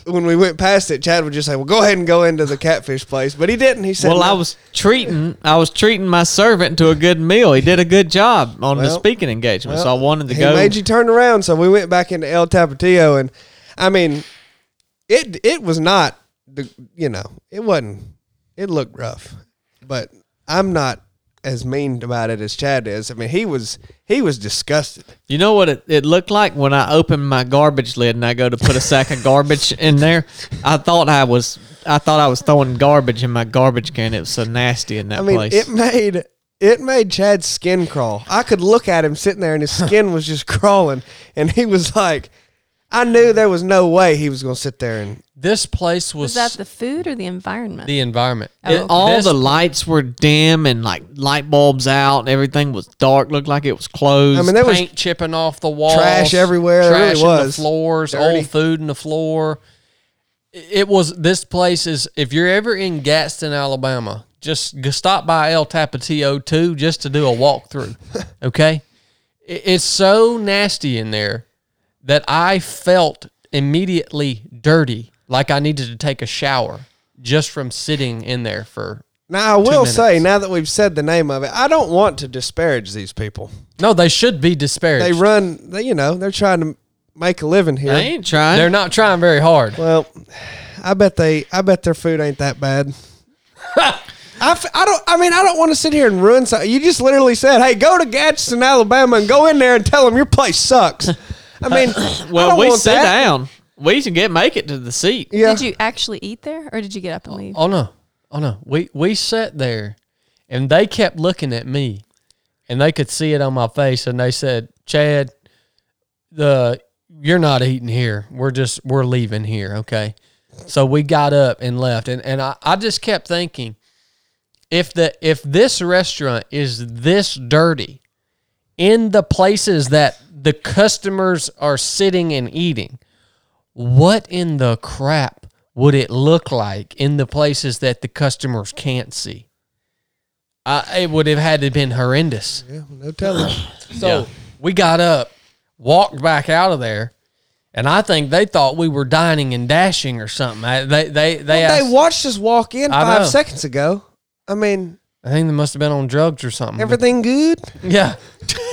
when we went past it, Chad would just say, "Well, go ahead and go into the catfish place," but he didn't. He said, Well, I was treating I was treating my servant to a good meal. He did a good job on the speaking engagement, so I wanted to he go. made you turn around, so we went back into El Tapatio, and I mean, it it was not the you know it wasn't it looked rough, but I'm not as mean about it as Chad is. I mean, he was he was disgusted. You know what it, it looked like when I opened my garbage lid and I go to put a sack of garbage in there? I thought I was I thought I was throwing garbage in my garbage can. It was so nasty in that I mean, place. it made it made Chad's skin crawl. I could look at him sitting there, and his skin was just crawling, and he was like. I knew there was no way he was going to sit there and This place was, Was that the food or the environment? the environment. Oh, It- okay. All this- the lights were dim and like light bulbs out and everything was dark. Looked like it was closed. I mean, there was paint chipping off the walls, trash everywhere. There trash really in the floors, Dirty. old food in the floor. It was this place is if you're ever in Gadsden, Alabama, just go stop by El Tapatio too, just to do a walkthrough. [laughs] Okay, It- it's so nasty in there that I felt immediately dirty, like I needed to take a shower just from sitting in there for Now I will minutes. say, now that we've said the name of it, I don't want to disparage these people. No, they should be disparaged. They run, they, you know, they're trying to make a living here. I ain't trying. They're not trying very hard. Well, I bet they, I bet their food ain't that bad. [laughs] I, f- I don't. I mean, I don't want to sit here and ruin something. You just literally said, "Hey, go to Gadsden, Alabama, and go in there and tell them your place sucks." [laughs] I mean, [laughs] I well, don't we want sit that. down. We can get make it to the seat. Yeah, Did you actually eat there, or did you get up and leave? Oh no, oh no. We we sat there, and they kept looking at me, and they could see it on my face, and they said, "Chad, the you're not eating here. We're just we're leaving here." Okay, so we got up and left, and and I, I just kept thinking, if the if this restaurant is this dirty, in the places that the customers are sitting and eating, what in the crap would it look like in the places that the customers can't see? I, it would have had to have been horrendous. yeah, no telling. [clears throat] So Yeah. we got up, walked back out of there, and I think they thought we were dining and dashing or something. I, they they they, they asked, watched us walk in I five know. seconds ago. I mean, I think they must have been on drugs or something. everything good? Yeah.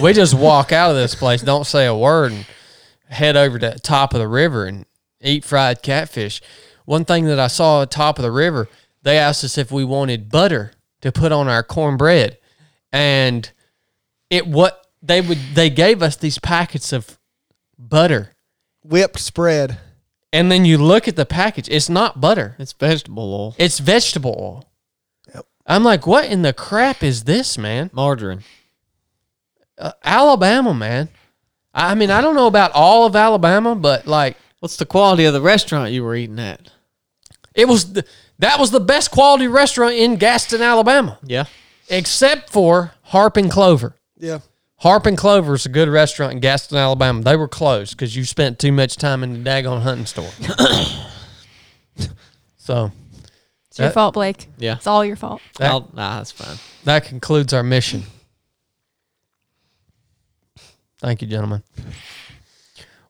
we just walk out of this place, don't say a word, and head over to the top of the river and eat fried catfish. One thing that I saw at top of the river, they asked us if we wanted butter to put on our cornbread. And it what they would they gave us these packets of butter. Whipped spread. And then you look at the package, it's not butter. It's vegetable oil, It's vegetable oil. Yep. I'm like, what in the crap is this, man? margarine. uh, Alabama, man. I mean, I don't know about all of Alabama, but like What's the quality of the restaurant you were eating at? it was the, that was the best quality restaurant in Gadsden, Alabama, Yeah. except for Harp and Clover. Yeah. Harp and Clover is a good restaurant in Gadsden, Alabama. They were closed because you spent too much time in the daggone hunting store. [coughs] so It's your That- fault, Blake. Yeah. It's all your fault. That- I'll, nah, that's fine. that concludes our mission. Thank you, gentlemen.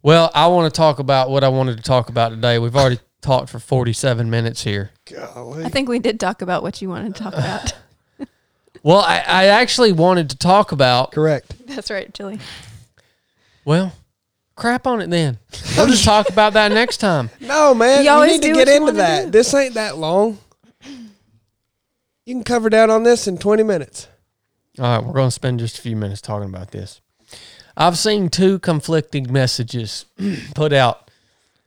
Well, I want to talk about what I wanted to talk about today. We've already talked for 47 minutes here. Golly. I think we did talk about what you wanted to talk about. [laughs] Well, I, I actually wanted to talk about, Correct. That's right, Chili. well, crap on it then. We'll just talk about that next time. [laughs] No, man. You You, always need to do get you into wanna that. do. This ain't that long. You can cover down on this in 20 minutes. All right, we're going to spend just a few minutes talking about this. I've seen two conflicting messages [clears throat] put out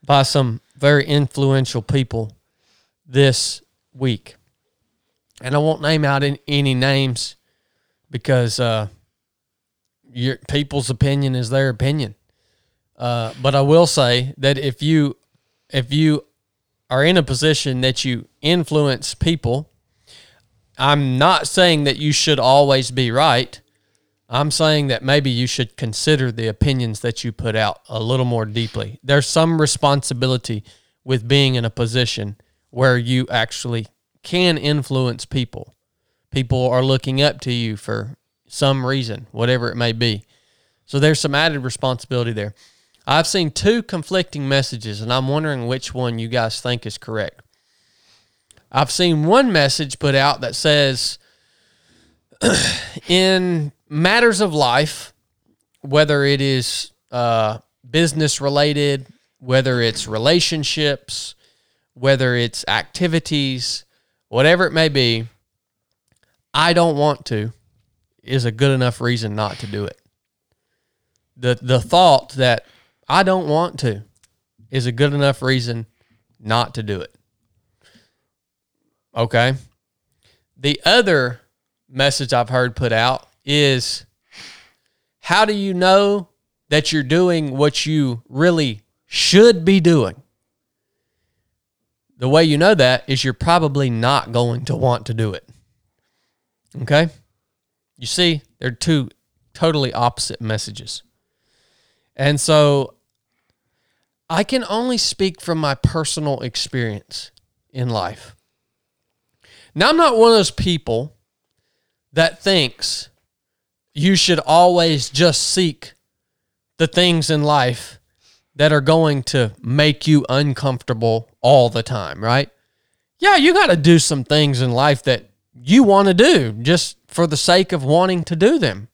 by some very influential people this week. And I won't name out any names because uh, your people's opinion is their opinion. Uh, but I will say that if you if you are in a position that you influence people, I'm not saying that you should always be right. I'm saying that maybe you should consider the opinions that you put out a little more deeply. There's some responsibility with being in a position where you actually can influence people. People are looking up to you for some reason, whatever it may be. So there's some added responsibility there. I've seen two conflicting messages, and I'm wondering which one you guys think is correct. I've seen one message put out that says, [clears throat] in matters of life, whether it is uh, business related, whether it's relationships, whether it's activities, whatever it may be, I don't want to is a good enough reason not to do it. The the thought that I don't want to is a good enough reason not to do it. Okay. The other message I've heard put out is how do you know that you're doing what you really should be doing? The way you know that is you're probably not going to want to do it. Okay? You see, they're two totally opposite messages. And so I can only speak from my personal experience in life. Now, I'm not one of those people that thinks you should always just seek the things in life that are going to make you uncomfortable all the time, right? Yeah, you got to do some things in life that you want to do just for the sake of wanting to do them.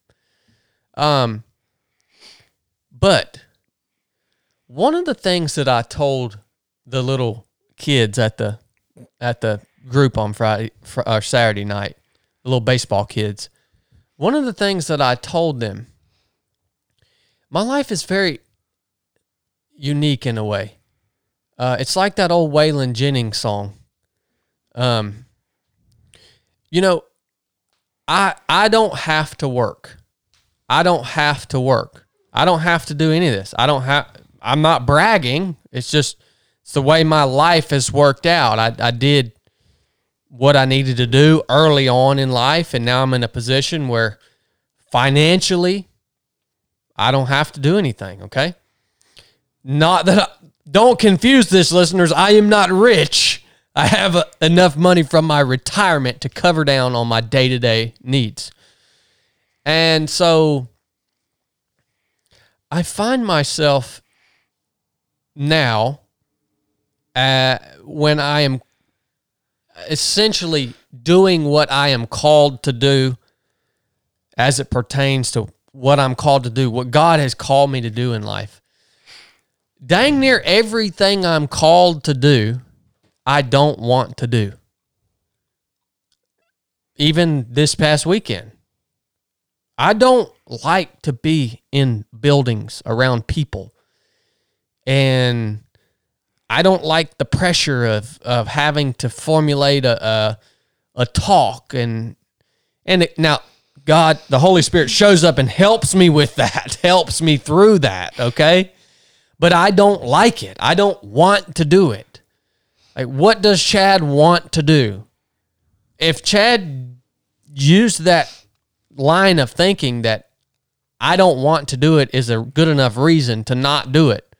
Um, but one of the things that I told the little kids at the at the group on Friday fr- or Saturday night, the little baseball kids, one of the things that I told them, my life is very unique in a way. Uh, it's like that old Waylon Jennings song. Um, you know, I I don't have to work. I don't have to work. I don't have to do any of this. I don't have. I'm not bragging. It's just it's the way my life has worked out. I I did what I needed to do early on in life, and now I'm in a position where financially I don't have to do anything. Okay, not that I, don't confuse this, listeners. I am not rich. I have uh, enough money from my retirement to cover down on my day to day needs. And so I find myself now uh, when I am essentially doing what I am called to do as it pertains to what I'm called to do, what God has called me to do in life. Dang near everything I'm called to do, I don't want to do. Even this past weekend, I don't like to be in buildings around people. And I don't like the pressure of of having to formulate a a, a talk and and it, now God the Holy Spirit shows up and helps me with that, [laughs] helps me through that, okay? But I don't like it. I don't want to do it. Like what does Chad want to do? If Chad used that line of thinking that I don't want to do it is a good enough reason to not do it,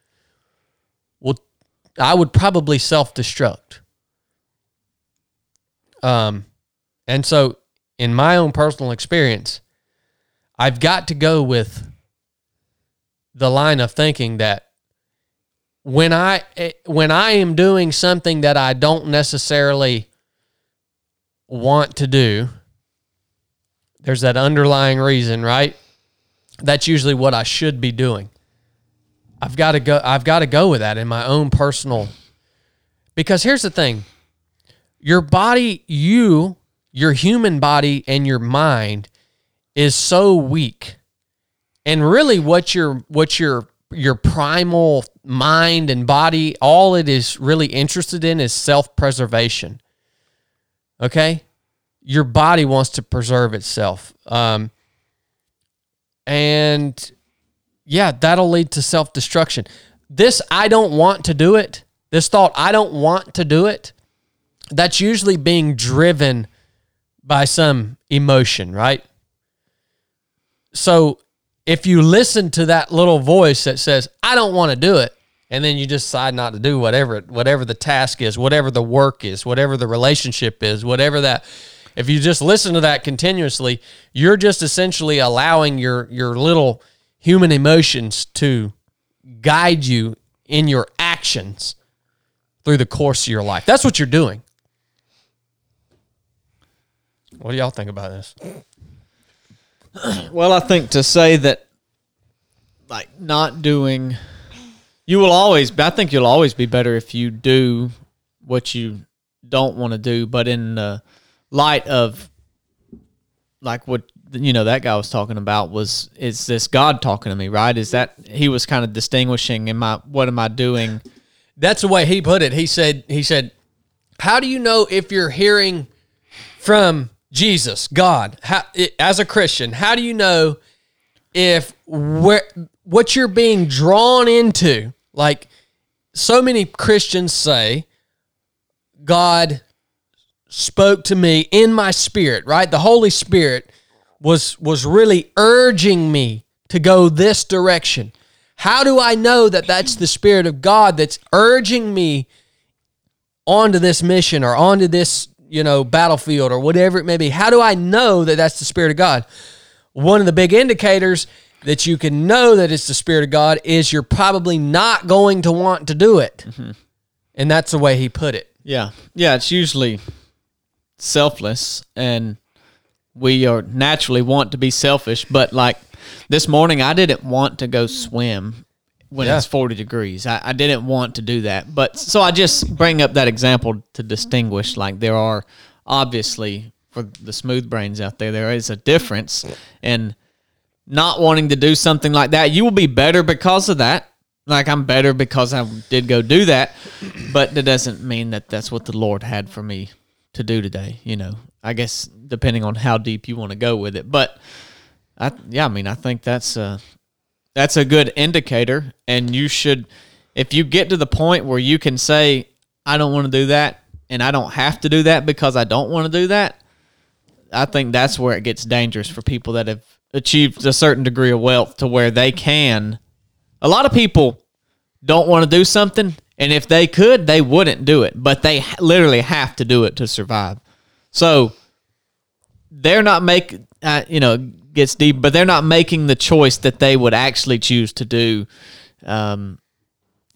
I would probably self destruct. Um, and so, in my own personal experience, I've got to go with the line of thinking that when I eh, when I am doing something that I don't necessarily want to do, there's that underlying reason, right? That's usually what I should be doing. I've got to go I've got to go with that in my own personal because here's the thing. Your body, you, your human body and your mind is so weak. And really what your what your your primal mind and body all it is really interested in is self-preservation. Okay? Your body wants to preserve itself. Um and yeah, that'll lead to self destruction. This, I don't want to do it. This thought, I don't want to do it. That's usually being driven by some emotion, right? So if you listen to that little voice that says, I don't want to do it, and then you just decide not to do whatever whatever the task is, whatever the work is, whatever the relationship is, whatever that if you just listen to that continuously, you're just essentially allowing your your little human emotions to guide you in your actions through the course of your life. That's what you're doing. What do y'all think about this? Well, I think to say that, like, not doing, you will always, I think you'll always be better if you do what you don't want to do, but in the light of, like, what, you know, that guy was talking about was, is this God talking to me, right? Is that, he was kind of distinguishing, am I, what am I doing? That's the way he put it. He said, he said, how do you know if you're hearing from Jesus, God, how, as a Christian, how do you know if where what you're being drawn into? Like so many Christians say, God spoke to me in my spirit, right? The Holy Spirit was was really urging me to go this direction. How do I know that that's the spirit of God that's urging me onto this mission or onto this you know, battlefield or whatever it may be. How do I know that that's the Spirit of God? One of the big indicators that you can know that it's the Spirit of God is you're probably not going to want to do it. Mm-hmm. And that's the way he put it. Yeah. Yeah. It's usually, selfless and we are naturally want to be selfish, but like this morning I didn't want to go swim when Yeah. it's 40 degrees. I, I didn't want to do that. But so I just bring up that example to distinguish like there are obviously for the smooth brains out there there is a difference in not wanting to do something like that. You will be better because of that. Like I'm better because I did go do that, but that doesn't mean that that's what the Lord had for me to do today. You know, I guess depending on how deep you want to go with it, but I yeah, I mean, I think that's a that's a good indicator, and you should if you get to the point where you can say I don't want to do that, and I don't have to do that because I don't want to do that. I think that's where it gets dangerous for people that have achieved a certain degree of wealth to where they can. A lot of people don't want to do something, and if they could, they wouldn't do it, but they literally have to do it to survive. So they're not make uh, you know gets deep, but they're not making the choice that they would actually choose to do um,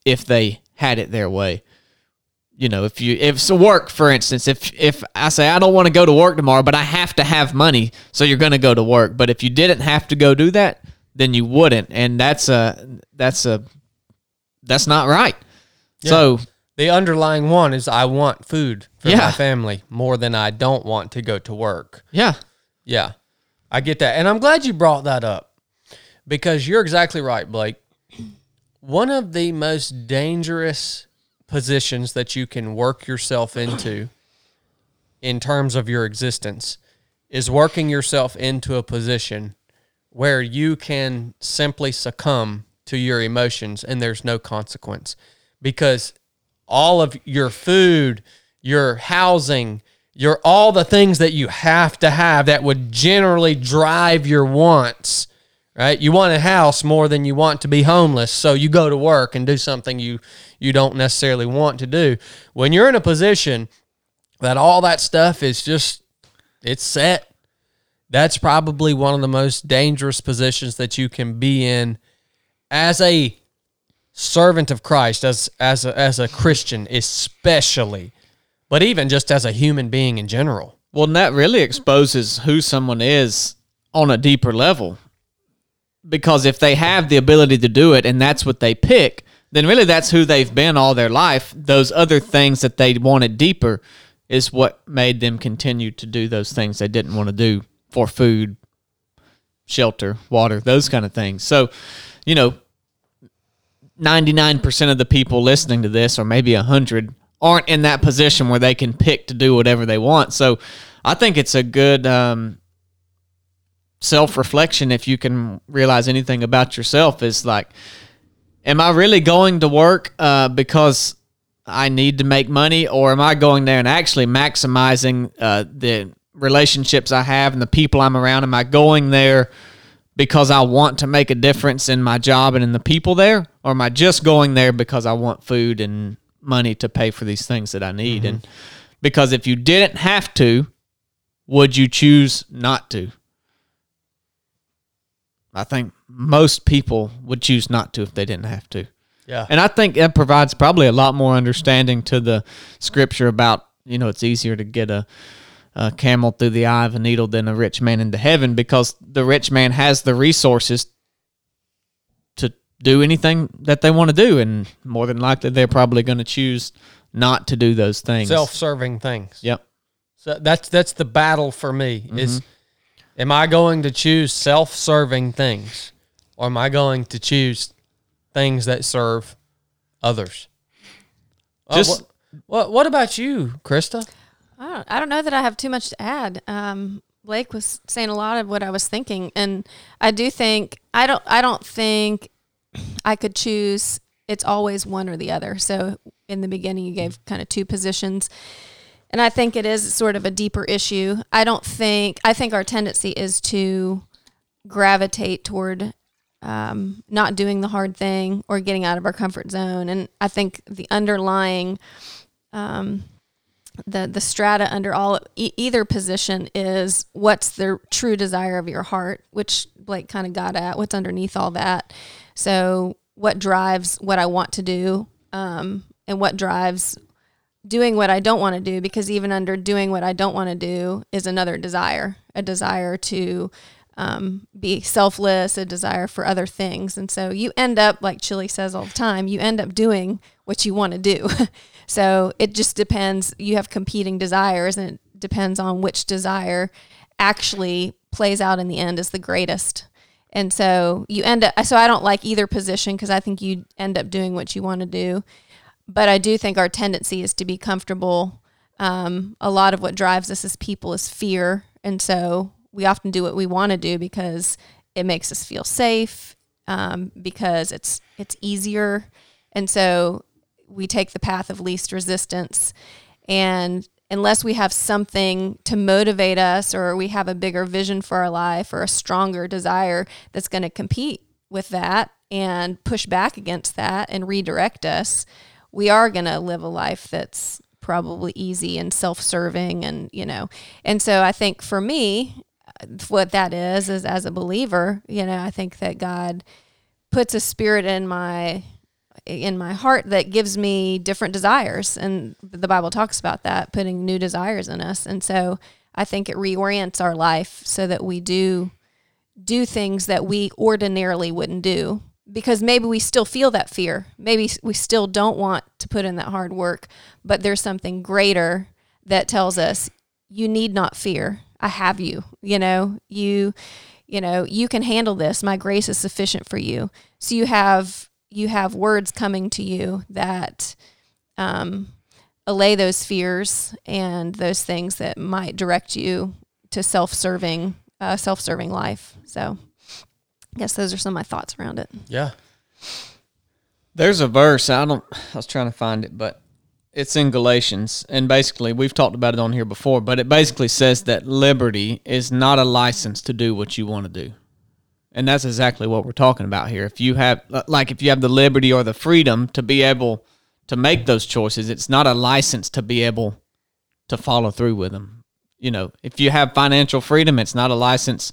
if they had it their way you know, if you if so work, for instance, if if I say I don't want to go to work tomorrow, but I have to have money, so you're going to go to work. But if you didn't have to go do that, then you wouldn't, and that's a that's a that's not right. So The underlying one is I want food for Yeah. my family more than I don't want to go to work. yeah, Yeah, I get that. And I'm glad you brought that up because you're exactly right, Blake. One of the most dangerous positions that you can work yourself into in terms of your existence is working yourself into a position where you can simply succumb to your emotions and there's no consequence because all of your food, your housing, your all the things that you have to have that would generally drive your wants, right? You want a house more than you want to be homeless, so you go to work and do something you you don't necessarily want to do. When you're in a position that all that stuff is just it's set, that's probably one of the most dangerous positions that you can be in as a servant of Christ, as as a, as a Christian, especially, but even just as a human being in general. well, and that really exposes who someone is on a deeper level. Because if they have the ability to do it and that's what they pick, then really that's who they've been all their life. Those other things that they wanted deeper is what made them continue to do those things they didn't want to do for food, shelter, water, those kind of things. So, you know, 99% of the people listening to this, or maybe 100, aren't in that position where they can pick to do whatever they want. So I think it's a good um, self reflection if you can realize anything about yourself is like, am I really going to work uh, because I need to make money, or am I going there and actually maximizing uh, the relationships I have and the people I'm around? Am I going there because I want to make a difference in my job and in the people there, or am I just going there because I want food and money to pay for these things that I need? Mm-hmm. And because if you didn't have to, would you choose not to? I think most people would choose not to if they didn't have to. Yeah. And I think that provides probably a lot more understanding to the scripture about, you know, it's easier to get a, a camel through the eye of a needle than a rich man into heaven because the rich man has the resources to do anything that they want to do. And more than likely, they're probably going to choose not to do those things. Self-serving things. Yep. So that's that's the battle for me is am I going to choose self-serving things or am I going to choose things that serve others? Uh, Just- what, what what about you, Krista? I don't, I don't know that I have too much to add. Um, Blake was saying a lot of what I was thinking, and I do think I don't. I don't think I could choose. It's always one or the other. So in the beginning, you gave kind of two positions, and I think it is sort of a deeper issue. I don't think. I think our tendency is to gravitate toward um, not doing the hard thing or getting out of our comfort zone, and I think the underlying um, the the strata under all e- either position is what's the true desire of your heart, which Blake kind of got at. What's underneath all that? So what drives what I want to do, um, and what drives doing what I don't want to do because even under doing what I don't want to do is another desire, a desire to um, be selfless, a desire for other things. And so you end up, like Chili says all the time, you end up doing what you want to do. [laughs] so it just depends. You have competing desires, and it depends on which desire actually plays out in the end as the greatest. And so you end up, so I don't like either position because I think you end up doing what you want to do. But I do think our tendency is to be comfortable. Um, a lot of what drives us as people is fear. And so we often do what we want to do because it makes us feel safe, um, because it's it's easier, and so we take the path of least resistance. And unless we have something to motivate us, or we have a bigger vision for our life, or a stronger desire that's going to compete with that and push back against that and redirect us, we are going to live a life that's probably easy and self-serving and you know and so i think for me what that is is as a believer you know i think that god puts a spirit in my in my heart that gives me different desires and the bible talks about that putting new desires in us and so i think it reorients our life so that we do do things that we ordinarily wouldn't do because maybe we still feel that fear maybe we still don't want to put in that hard work but there's something greater that tells us you need not fear I have you. You know, you you know, you can handle this. My grace is sufficient for you. So you have you have words coming to you that um, allay those fears and those things that might direct you to self-serving uh, self-serving life. So I guess those are some of my thoughts around it. Yeah. There's a verse. I don't. I was trying to find it, but it's in Galatians, and basically we've talked about it on here before. But it basically says that liberty is not a license to do what you want to do, and that's exactly what we're talking about here. If you have, uh, like, if you have the liberty or the freedom to be able to make those choices, it's not a license to be able to follow through with them. You know, if you have financial freedom, it's not a license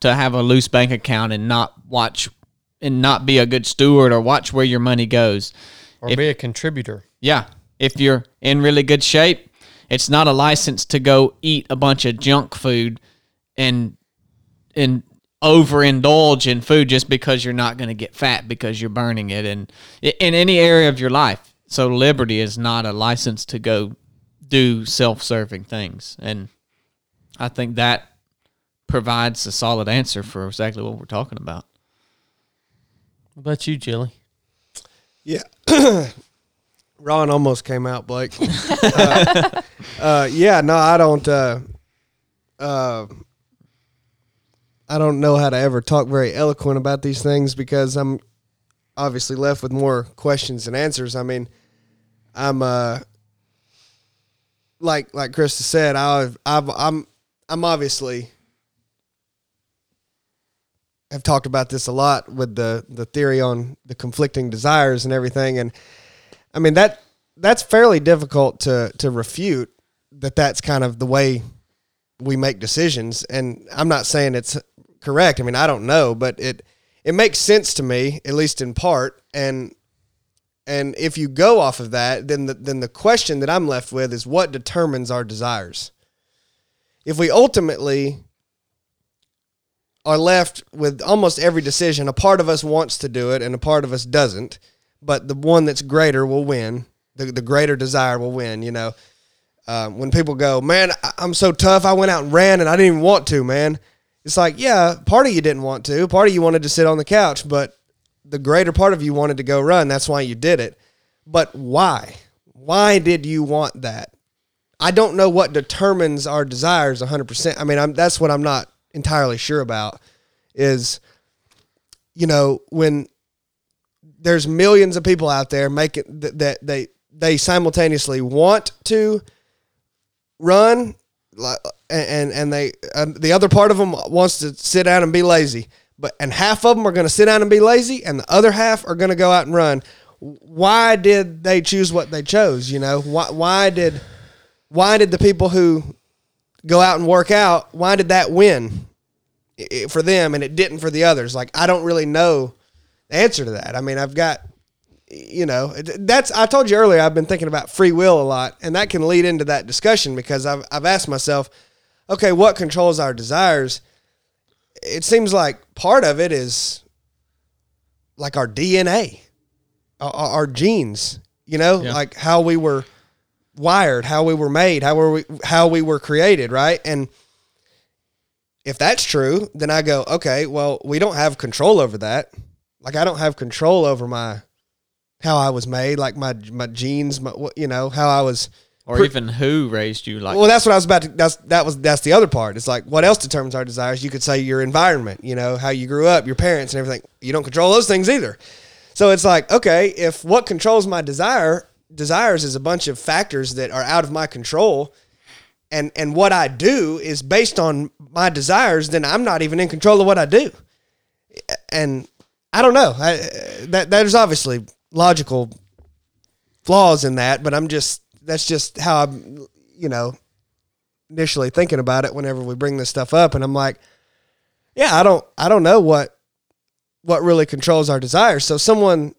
to have a loose bank account and not watch and not be a good steward or watch where your money goes. Or If- be a contributor. Yeah. If you're in really good shape, it's not a license to go eat a bunch of junk food and and overindulge in food just because you're not going to get fat because you're burning it and in any area of your life. So liberty is not a license to go do self-serving things. And I think that provides a solid answer for exactly what we're talking about. What about you, Jilly? Yeah. [coughs] Ron almost came out, Blake. [laughs] uh, uh, yeah, no, I don't. Uh, uh, I don't know how to ever talk very eloquent about these things because I'm obviously left with more questions than answers. I mean, I'm uh, like like Krista said, I've, I've I'm I'm obviously have talked about this a lot with the the theory on the conflicting desires and everything and I mean that that's fairly difficult to to refute that that's kind of the way we make decisions and I'm not saying it's correct. I mean, I don't know, but it it makes sense to me at least in part and and if you go off of that, then the then the question that I'm left with is what determines our desires. If we ultimately are left with almost every decision, a part of us wants to do it and a part of us doesn't, but the one that's greater will win. The, the greater desire will win, you know. Um, when people go, man, I'm so tough. I went out and ran and I didn't even want to, man. It's like, yeah, part of you didn't want to. Part of you wanted to sit on the couch, but the greater part of you wanted to go run. That's why you did it. But why? Why did you want that? I don't know what determines our desires 100%. I mean, I'm, that's what I'm not entirely sure about is, you know, when there's millions of people out there making that, that they, they simultaneously want to run like, and, and they, the other part of them wants to sit down and be lazy. But and half of them are going to sit down and be lazy and the other half are going to go out and run. Why did they choose what they chose you know? Why why did why did the people who go out and work out why did that win for them and it didn't for the others? Like i don't really know the answer to that. I mean i've got you know, that's I told you earlier. I've been thinking about free will a lot, and that can lead into that discussion because I've I've asked myself, okay, what controls our desires? It seems like part of it is like our DNA, our, our genes. You know, Yeah. like how we were wired, how we were made, how were we how we were created, right? And if that's true, then I go, okay, well, we don't have control over that. Like I don't have control over my how I was made, like my my genes, my you know how I was. or even who raised you. Like Well, that's what I was about to. That's that was that's the other part. It's like what else determines our desires? You could say your environment, you know, how you grew up, your parents, and everything. You don't control those things either. So it's like, okay, if what controls my desire desires is a bunch of factors that are out of my control, and and what I do is based on my desires, then I'm not even in control of what I do. And I don't know. I, that there's obviously logical flaws in that, but I'm just that's just how I'm, you know, initially thinking about it whenever we bring this stuff up, and I'm like, yeah, I don't I don't know what what really controls our desires. So someone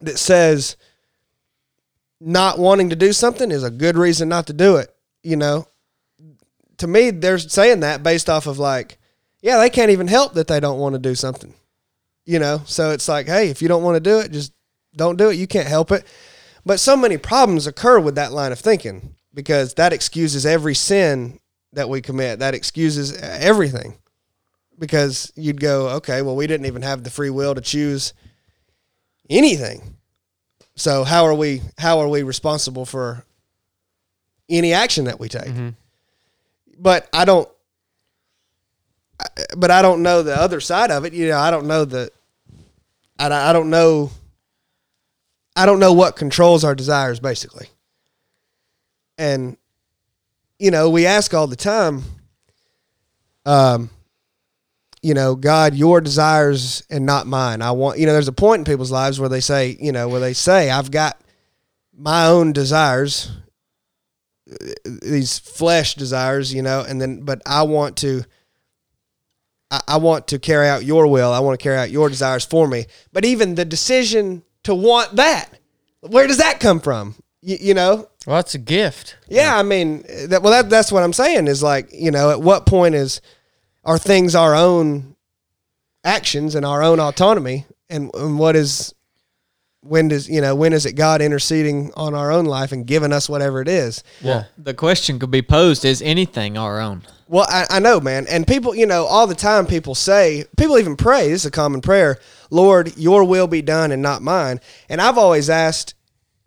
that says not wanting to do something is a good reason not to do it, you know. To me, they're saying that based off of like, yeah, they can't even help that they don't want to do something. You know, so it's like, hey, if you don't want to do it, just don't do it. You can't help it. But so many problems occur with that line of thinking because that excuses every sin that we commit. That excuses everything. Because you'd go, okay, well, we didn't even have the free will to choose anything. So how are we how are we responsible for any action that we take? Mm-hmm. But I don't but I don't know the other side of it. You know, I don't know the I, I don't know I don't know what controls our desires basically. And you know, we ask all the time um you know, God, your desires and not mine. I want, you know, there's a point in people's lives where they say, you know, where they say, I've got my own desires, these flesh desires, you know, and then, but I want to, I, I want to carry out your will. I want to carry out your desires for me. But even the decision to want that, where does that come from? You, you know, Well, that's a gift. yeah, I mean that. Well, that that's what I'm saying is like you know at what point is are things our own actions and our own autonomy, and, and what is when does you know when is it God interceding on our own life and giving us whatever it is? Yeah. the question could be posed: Is anything our own? Well, I, I know, man, and people, you know, all the time people say, people even pray. This is a common prayer, Lord, Your will be done and not mine. And I've always asked,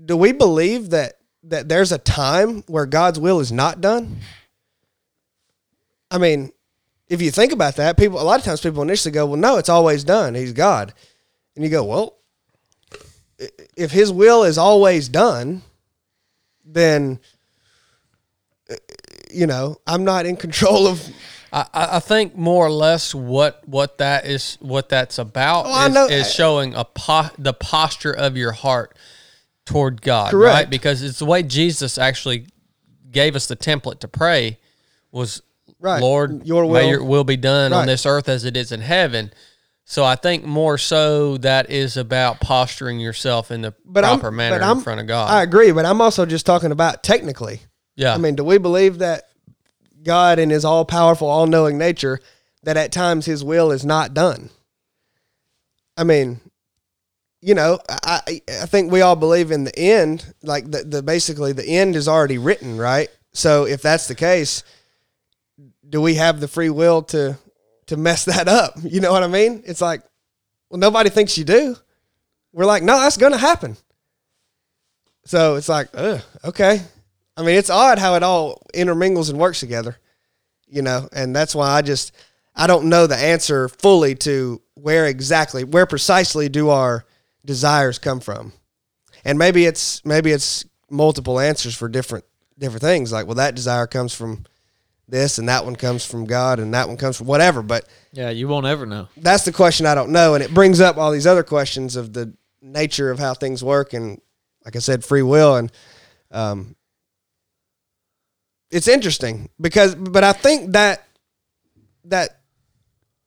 do we believe that that there's a time where God's will is not done? I mean, if you think about that, people a lot of times people initially go, "Well, no, it's always done. He's God," and you go, "Well, i- if His will is always done, then." You know, I'm not in control of I, I think more or less what what that is what that's about Oh, is, know- is showing a po- the posture of your heart toward God, Correct. right? Because it's the way Jesus actually gave us the template to pray was Right. Lord, Your may will- your will be done on this earth as it is in heaven. So I think more so that is about posturing yourself in the but proper I'm, manner in front of God. I agree, but I'm also just talking about technically. yeah. I mean, do we believe that God, in His all powerful, all knowing nature, that at times His will is not done? I mean, you know, I I I think we all believe in the end, like the, the basically the end is already written, right? So if that's the case, do we have the free will to to mess that up? [laughs] You know what I mean? It's like, well, nobody thinks you do. We're like, no, that's going to happen. So it's like, ugh, okay. I mean, it's odd how it all intermingles and works together, you know, and that's why I just I don't know the answer fully to where exactly, where precisely do our desires come from, and maybe it's maybe it's multiple answers for different different things. Like, well, that desire comes from this, and that one comes from God, and that one comes from whatever. But Yeah, you won't ever know. that's the question I don't know, and it brings up all these other questions of the nature of how things work, and like I said, free will, and um, it's interesting because, but I think that that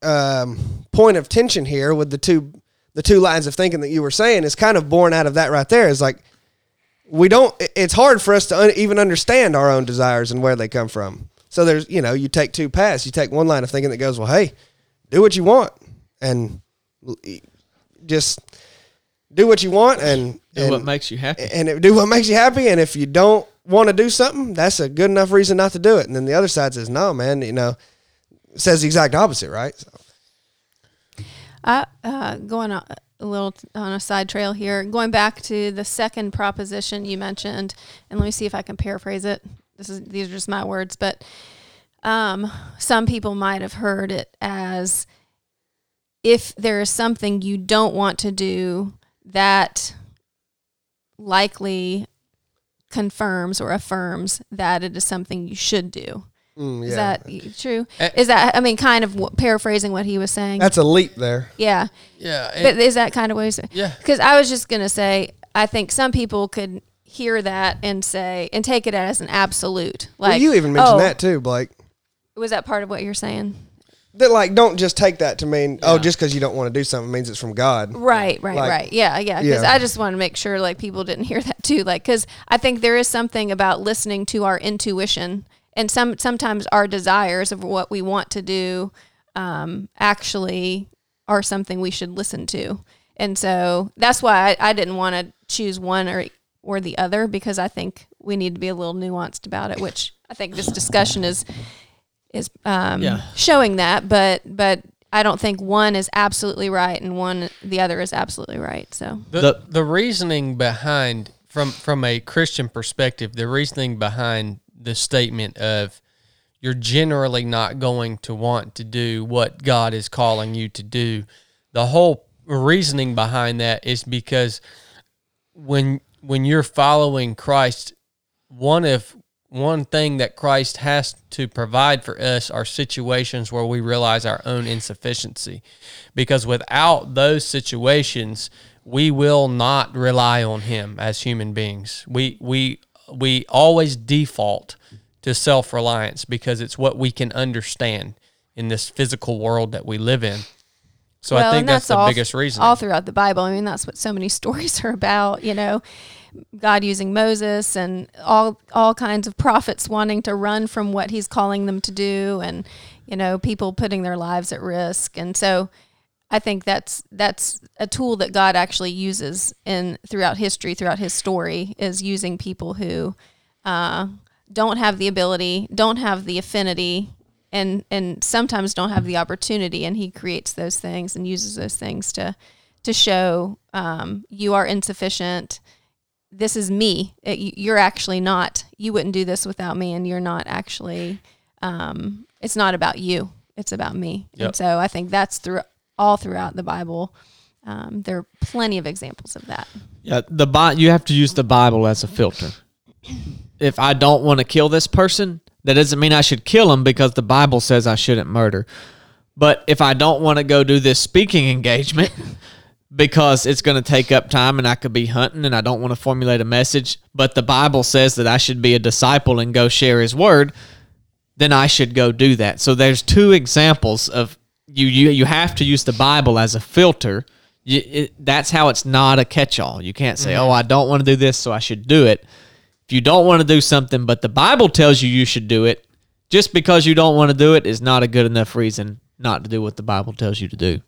um, point of tension here with the two the two lines of thinking that you were saying is kind of born out of that right there. Is like we don't. It's hard for us to un, even understand our own desires and where they come from. So there's you know you take two paths. You take one line of thinking that goes, well, hey, do what you want and just do what you want and Do and, what makes you happy. and it- do what makes you happy. And if you don't want to do something, that's a good enough reason not to do it. And then the other side says, no, man, you know, says the exact opposite, right? So, I, uh, going a a little on a side trail here, going back to the second proposition you mentioned, and let me see if I can paraphrase it. This is these are just my words, but um, some people might have heard it as if there is something you don't want to do that likely confirms or affirms that it is something you should do. mm, Is that true? Eh. Is that I mean, kind of w- paraphrasing what he was saying? that's a leap there. yeah. Yeah. But is that kind of what he's yeah. Because I was just gonna say, I think some people could hear that and say and take it as an absolute. Like well, you even mentioned oh, that too, Blake. Was that part of what you're saying? That like don't just take that to mean oh just because you don't want to do something means it's from God. Right, right, Like- right. Yeah, yeah. Because Yeah. I just want to make sure like people didn't hear that too. Like, because I think there is something about listening to our intuition and some sometimes our desires of what we want to do um, actually are something we should listen to. And so that's why I, I didn't want to choose one or or the other because I think we need to be a little nuanced about it. Which I think this discussion is is um, Yeah. showing that, but but I don't think one is absolutely right and one the other is absolutely right. So The, The- the reasoning behind from from a Christian perspective, the reasoning behind the statement of you're generally not going to want to do what God is calling you to do. The whole reasoning behind that is because when when you're following Christ, one of one thing that Christ has to provide for us are situations where we realize our own insufficiency. Because without those situations, we will not rely on him as human beings. We we we always default to self-reliance because it's what we can understand in this physical world that we live in. So I Well, think and that's, the all, biggest reason. all throughout the Bible. I mean, that's what so many [laughs] stories are about. You know, God using Moses and all all kinds of prophets wanting to run from what He's calling them to do, and you know, people putting their lives at risk. And so, I think that's that's a tool that God actually uses in throughout history, throughout His story, is using people who uh, don't have the ability, don't have the affinity, and and sometimes don't have the opportunity. And He creates those things and uses those things to to show um, you are insufficient. This is me. It- you- you're actually not. You wouldn't do this without me, and you're not actually. Um, it's not about you. It's about me. Yep. And so I think that's through all throughout the Bible. Um, there are plenty of examples of that. Yeah, the Bi- you have to use the Bible as a filter. If I don't want to kill this person, that doesn't mean I should kill him because the Bible says I shouldn't murder. But if I don't want to go do this speaking engagement [laughs] because it's going to take up time and I could be hunting and I don't want to formulate a message, but the Bible says that I should be a disciple and go share his word, then I should go do that. So there's two examples of you you you have to use the Bible as a filter. You, it, that's how it's not a catch-all. You can't say, mm-hmm. "Oh, I don't want to do this, so I should do it." If you don't want to do something, but the Bible tells you you should do it, just because you don't want to do it is not a good enough reason not to do what the Bible tells you to do.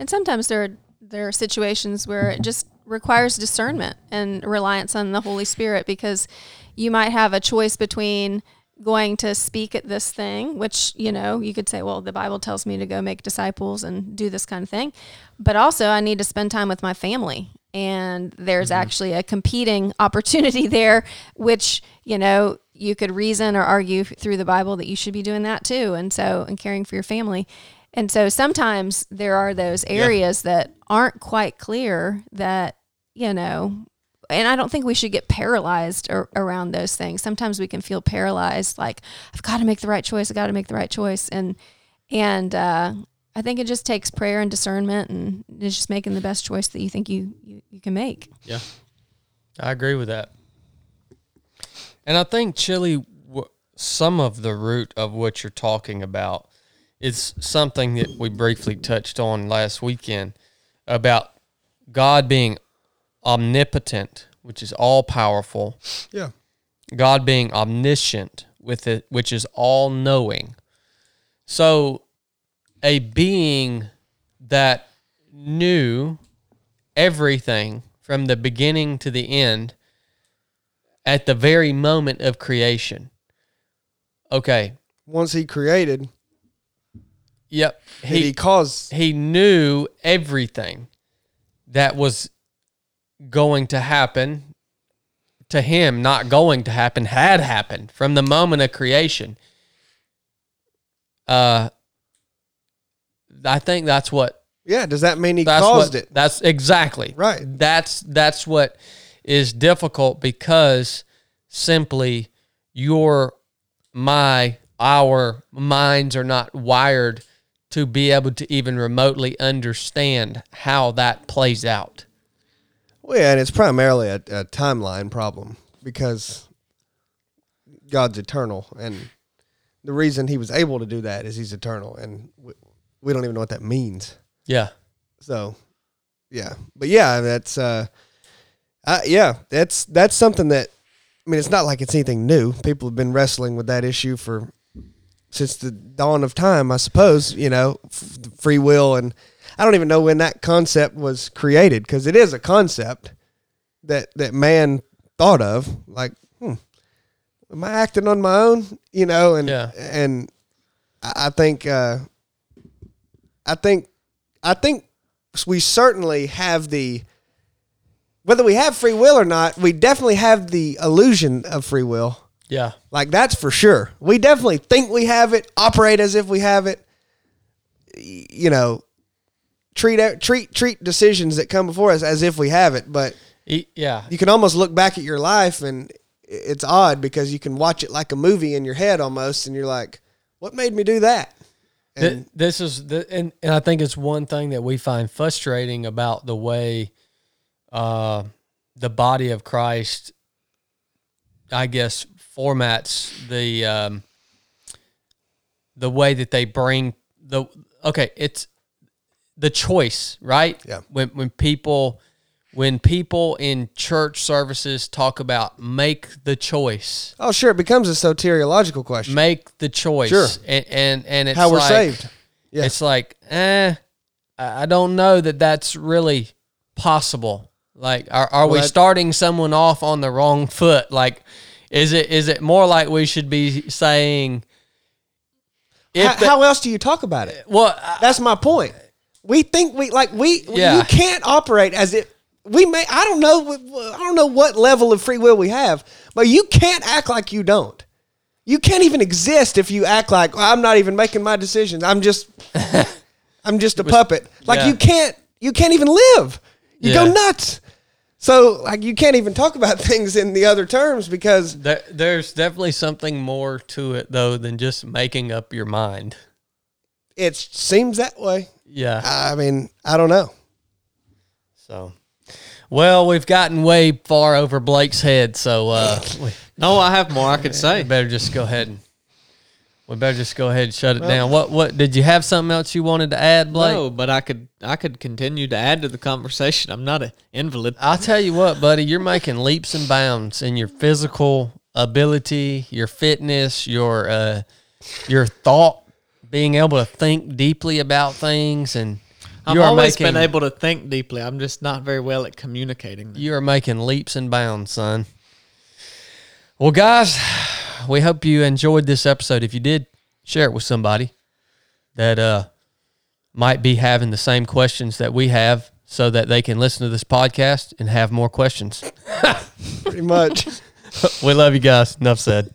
And sometimes there are, there are situations where it just requires discernment and reliance on the Holy Spirit because you might have a choice between going to speak at this thing, which, you know, you could say, well, the Bible tells me to go make disciples and do this kind of thing. But also, I need to spend time with my family. And there's actually a competing [laughs] opportunity there, which, you know, you could reason or argue through the Bible that you should be doing that too. And so, and caring for your family. And so sometimes there are those areas that aren't quite clear that, you know, and I don't think we should get paralyzed ar- around those things. Sometimes we can feel paralyzed, like I've got to make the right choice. I've got to make the right choice, and and uh, I think it just takes prayer and discernment, and it's just making the best choice that you think you you, you can make. Yeah, I agree with that. And I think Chili, some of the root of what you're talking about is something that we briefly touched on last weekend about God being omnipotent, which is all powerful, Yeah. God being omniscient with it, which is all knowing. So a being that knew everything from the beginning to the end at the very moment of creation. Okay. Once he created, Yep. he, he caused. he knew everything that was going to happen to him, not going to happen, had happened from the moment of creation. Uh, I think that's what Yeah. Does that mean he that's caused what, it? That's exactly Right. That's that's what is difficult because simply your my our minds are not wired to be able to even remotely understand how that plays out. Well, yeah, and it's primarily a, a timeline problem because God's eternal, and the reason He was able to do that is He's eternal, and we, don't even know what that means. Yeah. So, yeah, but yeah, that's uh, uh, yeah, that's that's something that I mean, it's not like it's anything new. People have been wrestling with that issue for since the dawn of time, I suppose. You know, f- free will, and I don't even know when that concept was created because it is a concept that that man thought of. Like, hmm, am I acting on my own? You know, and Yeah. and I I think uh, I think I think we certainly have the whether we have free will or not, we definitely have the illusion of free will. Yeah. Like that's for sure. We definitely think we have it, operate as if we have it. You know, treat treat treat decisions that come before us as if we have it, but Yeah. you can almost look back at your life and it's odd because you can watch it like a movie in your head almost and you're like, what made me do that? And this is the and, and I think it's one thing that we find frustrating about the way uh, the body of Christ, I guess, formats the um, the way that they bring the okay. It's the choice, right? Yeah. When when people when people in church services talk about make the choice, oh sure, it becomes a soteriological question. make the choice, Sure. and and, and it's How we're like, saved. Yeah. it's like, eh, I don't know that that's really possible. Like, are, are we Well, that- starting someone off on the wrong foot? Like, is it is it more like we should be saying, How, the- how else do you talk about it? well, I- That's my point. We think we like we Yeah. you can't operate as if we may I don't know I don't know what level of free will we have, but you can't act like you don't. You can't even exist if you act like "Well, I'm not even making my decisions. I'm just [laughs] I'm just a puppet. Like yeah. you can't you can't even live. You go nuts. So like you can't even talk about [laughs] things in the other terms because there, there's definitely something more to it though than just making up your mind. it seems that way. Yeah. I mean, I don't know. So, well, we've gotten way far over Blake's head, so uh, we, No, I have more I could say. we better just go ahead and we better just go ahead and shut it down. What what did you have something else you wanted to add, Blake? No, but I could I could continue to add to the conversation. I'm not an invalid. I'll tell you what, buddy, you're making leaps and bounds in your physical ability, your fitness, your uh, your thought, being able to think deeply about things, and I've you are always making been able to think deeply. I'm just not very well at communicating. them. you are making leaps and bounds, son. Well, guys, we hope you enjoyed this episode. If you did, share it with somebody that uh, might be having the same questions that we have, so that they can listen to this podcast and have more questions. [laughs] Pretty much. [laughs] we love you guys. Enough said.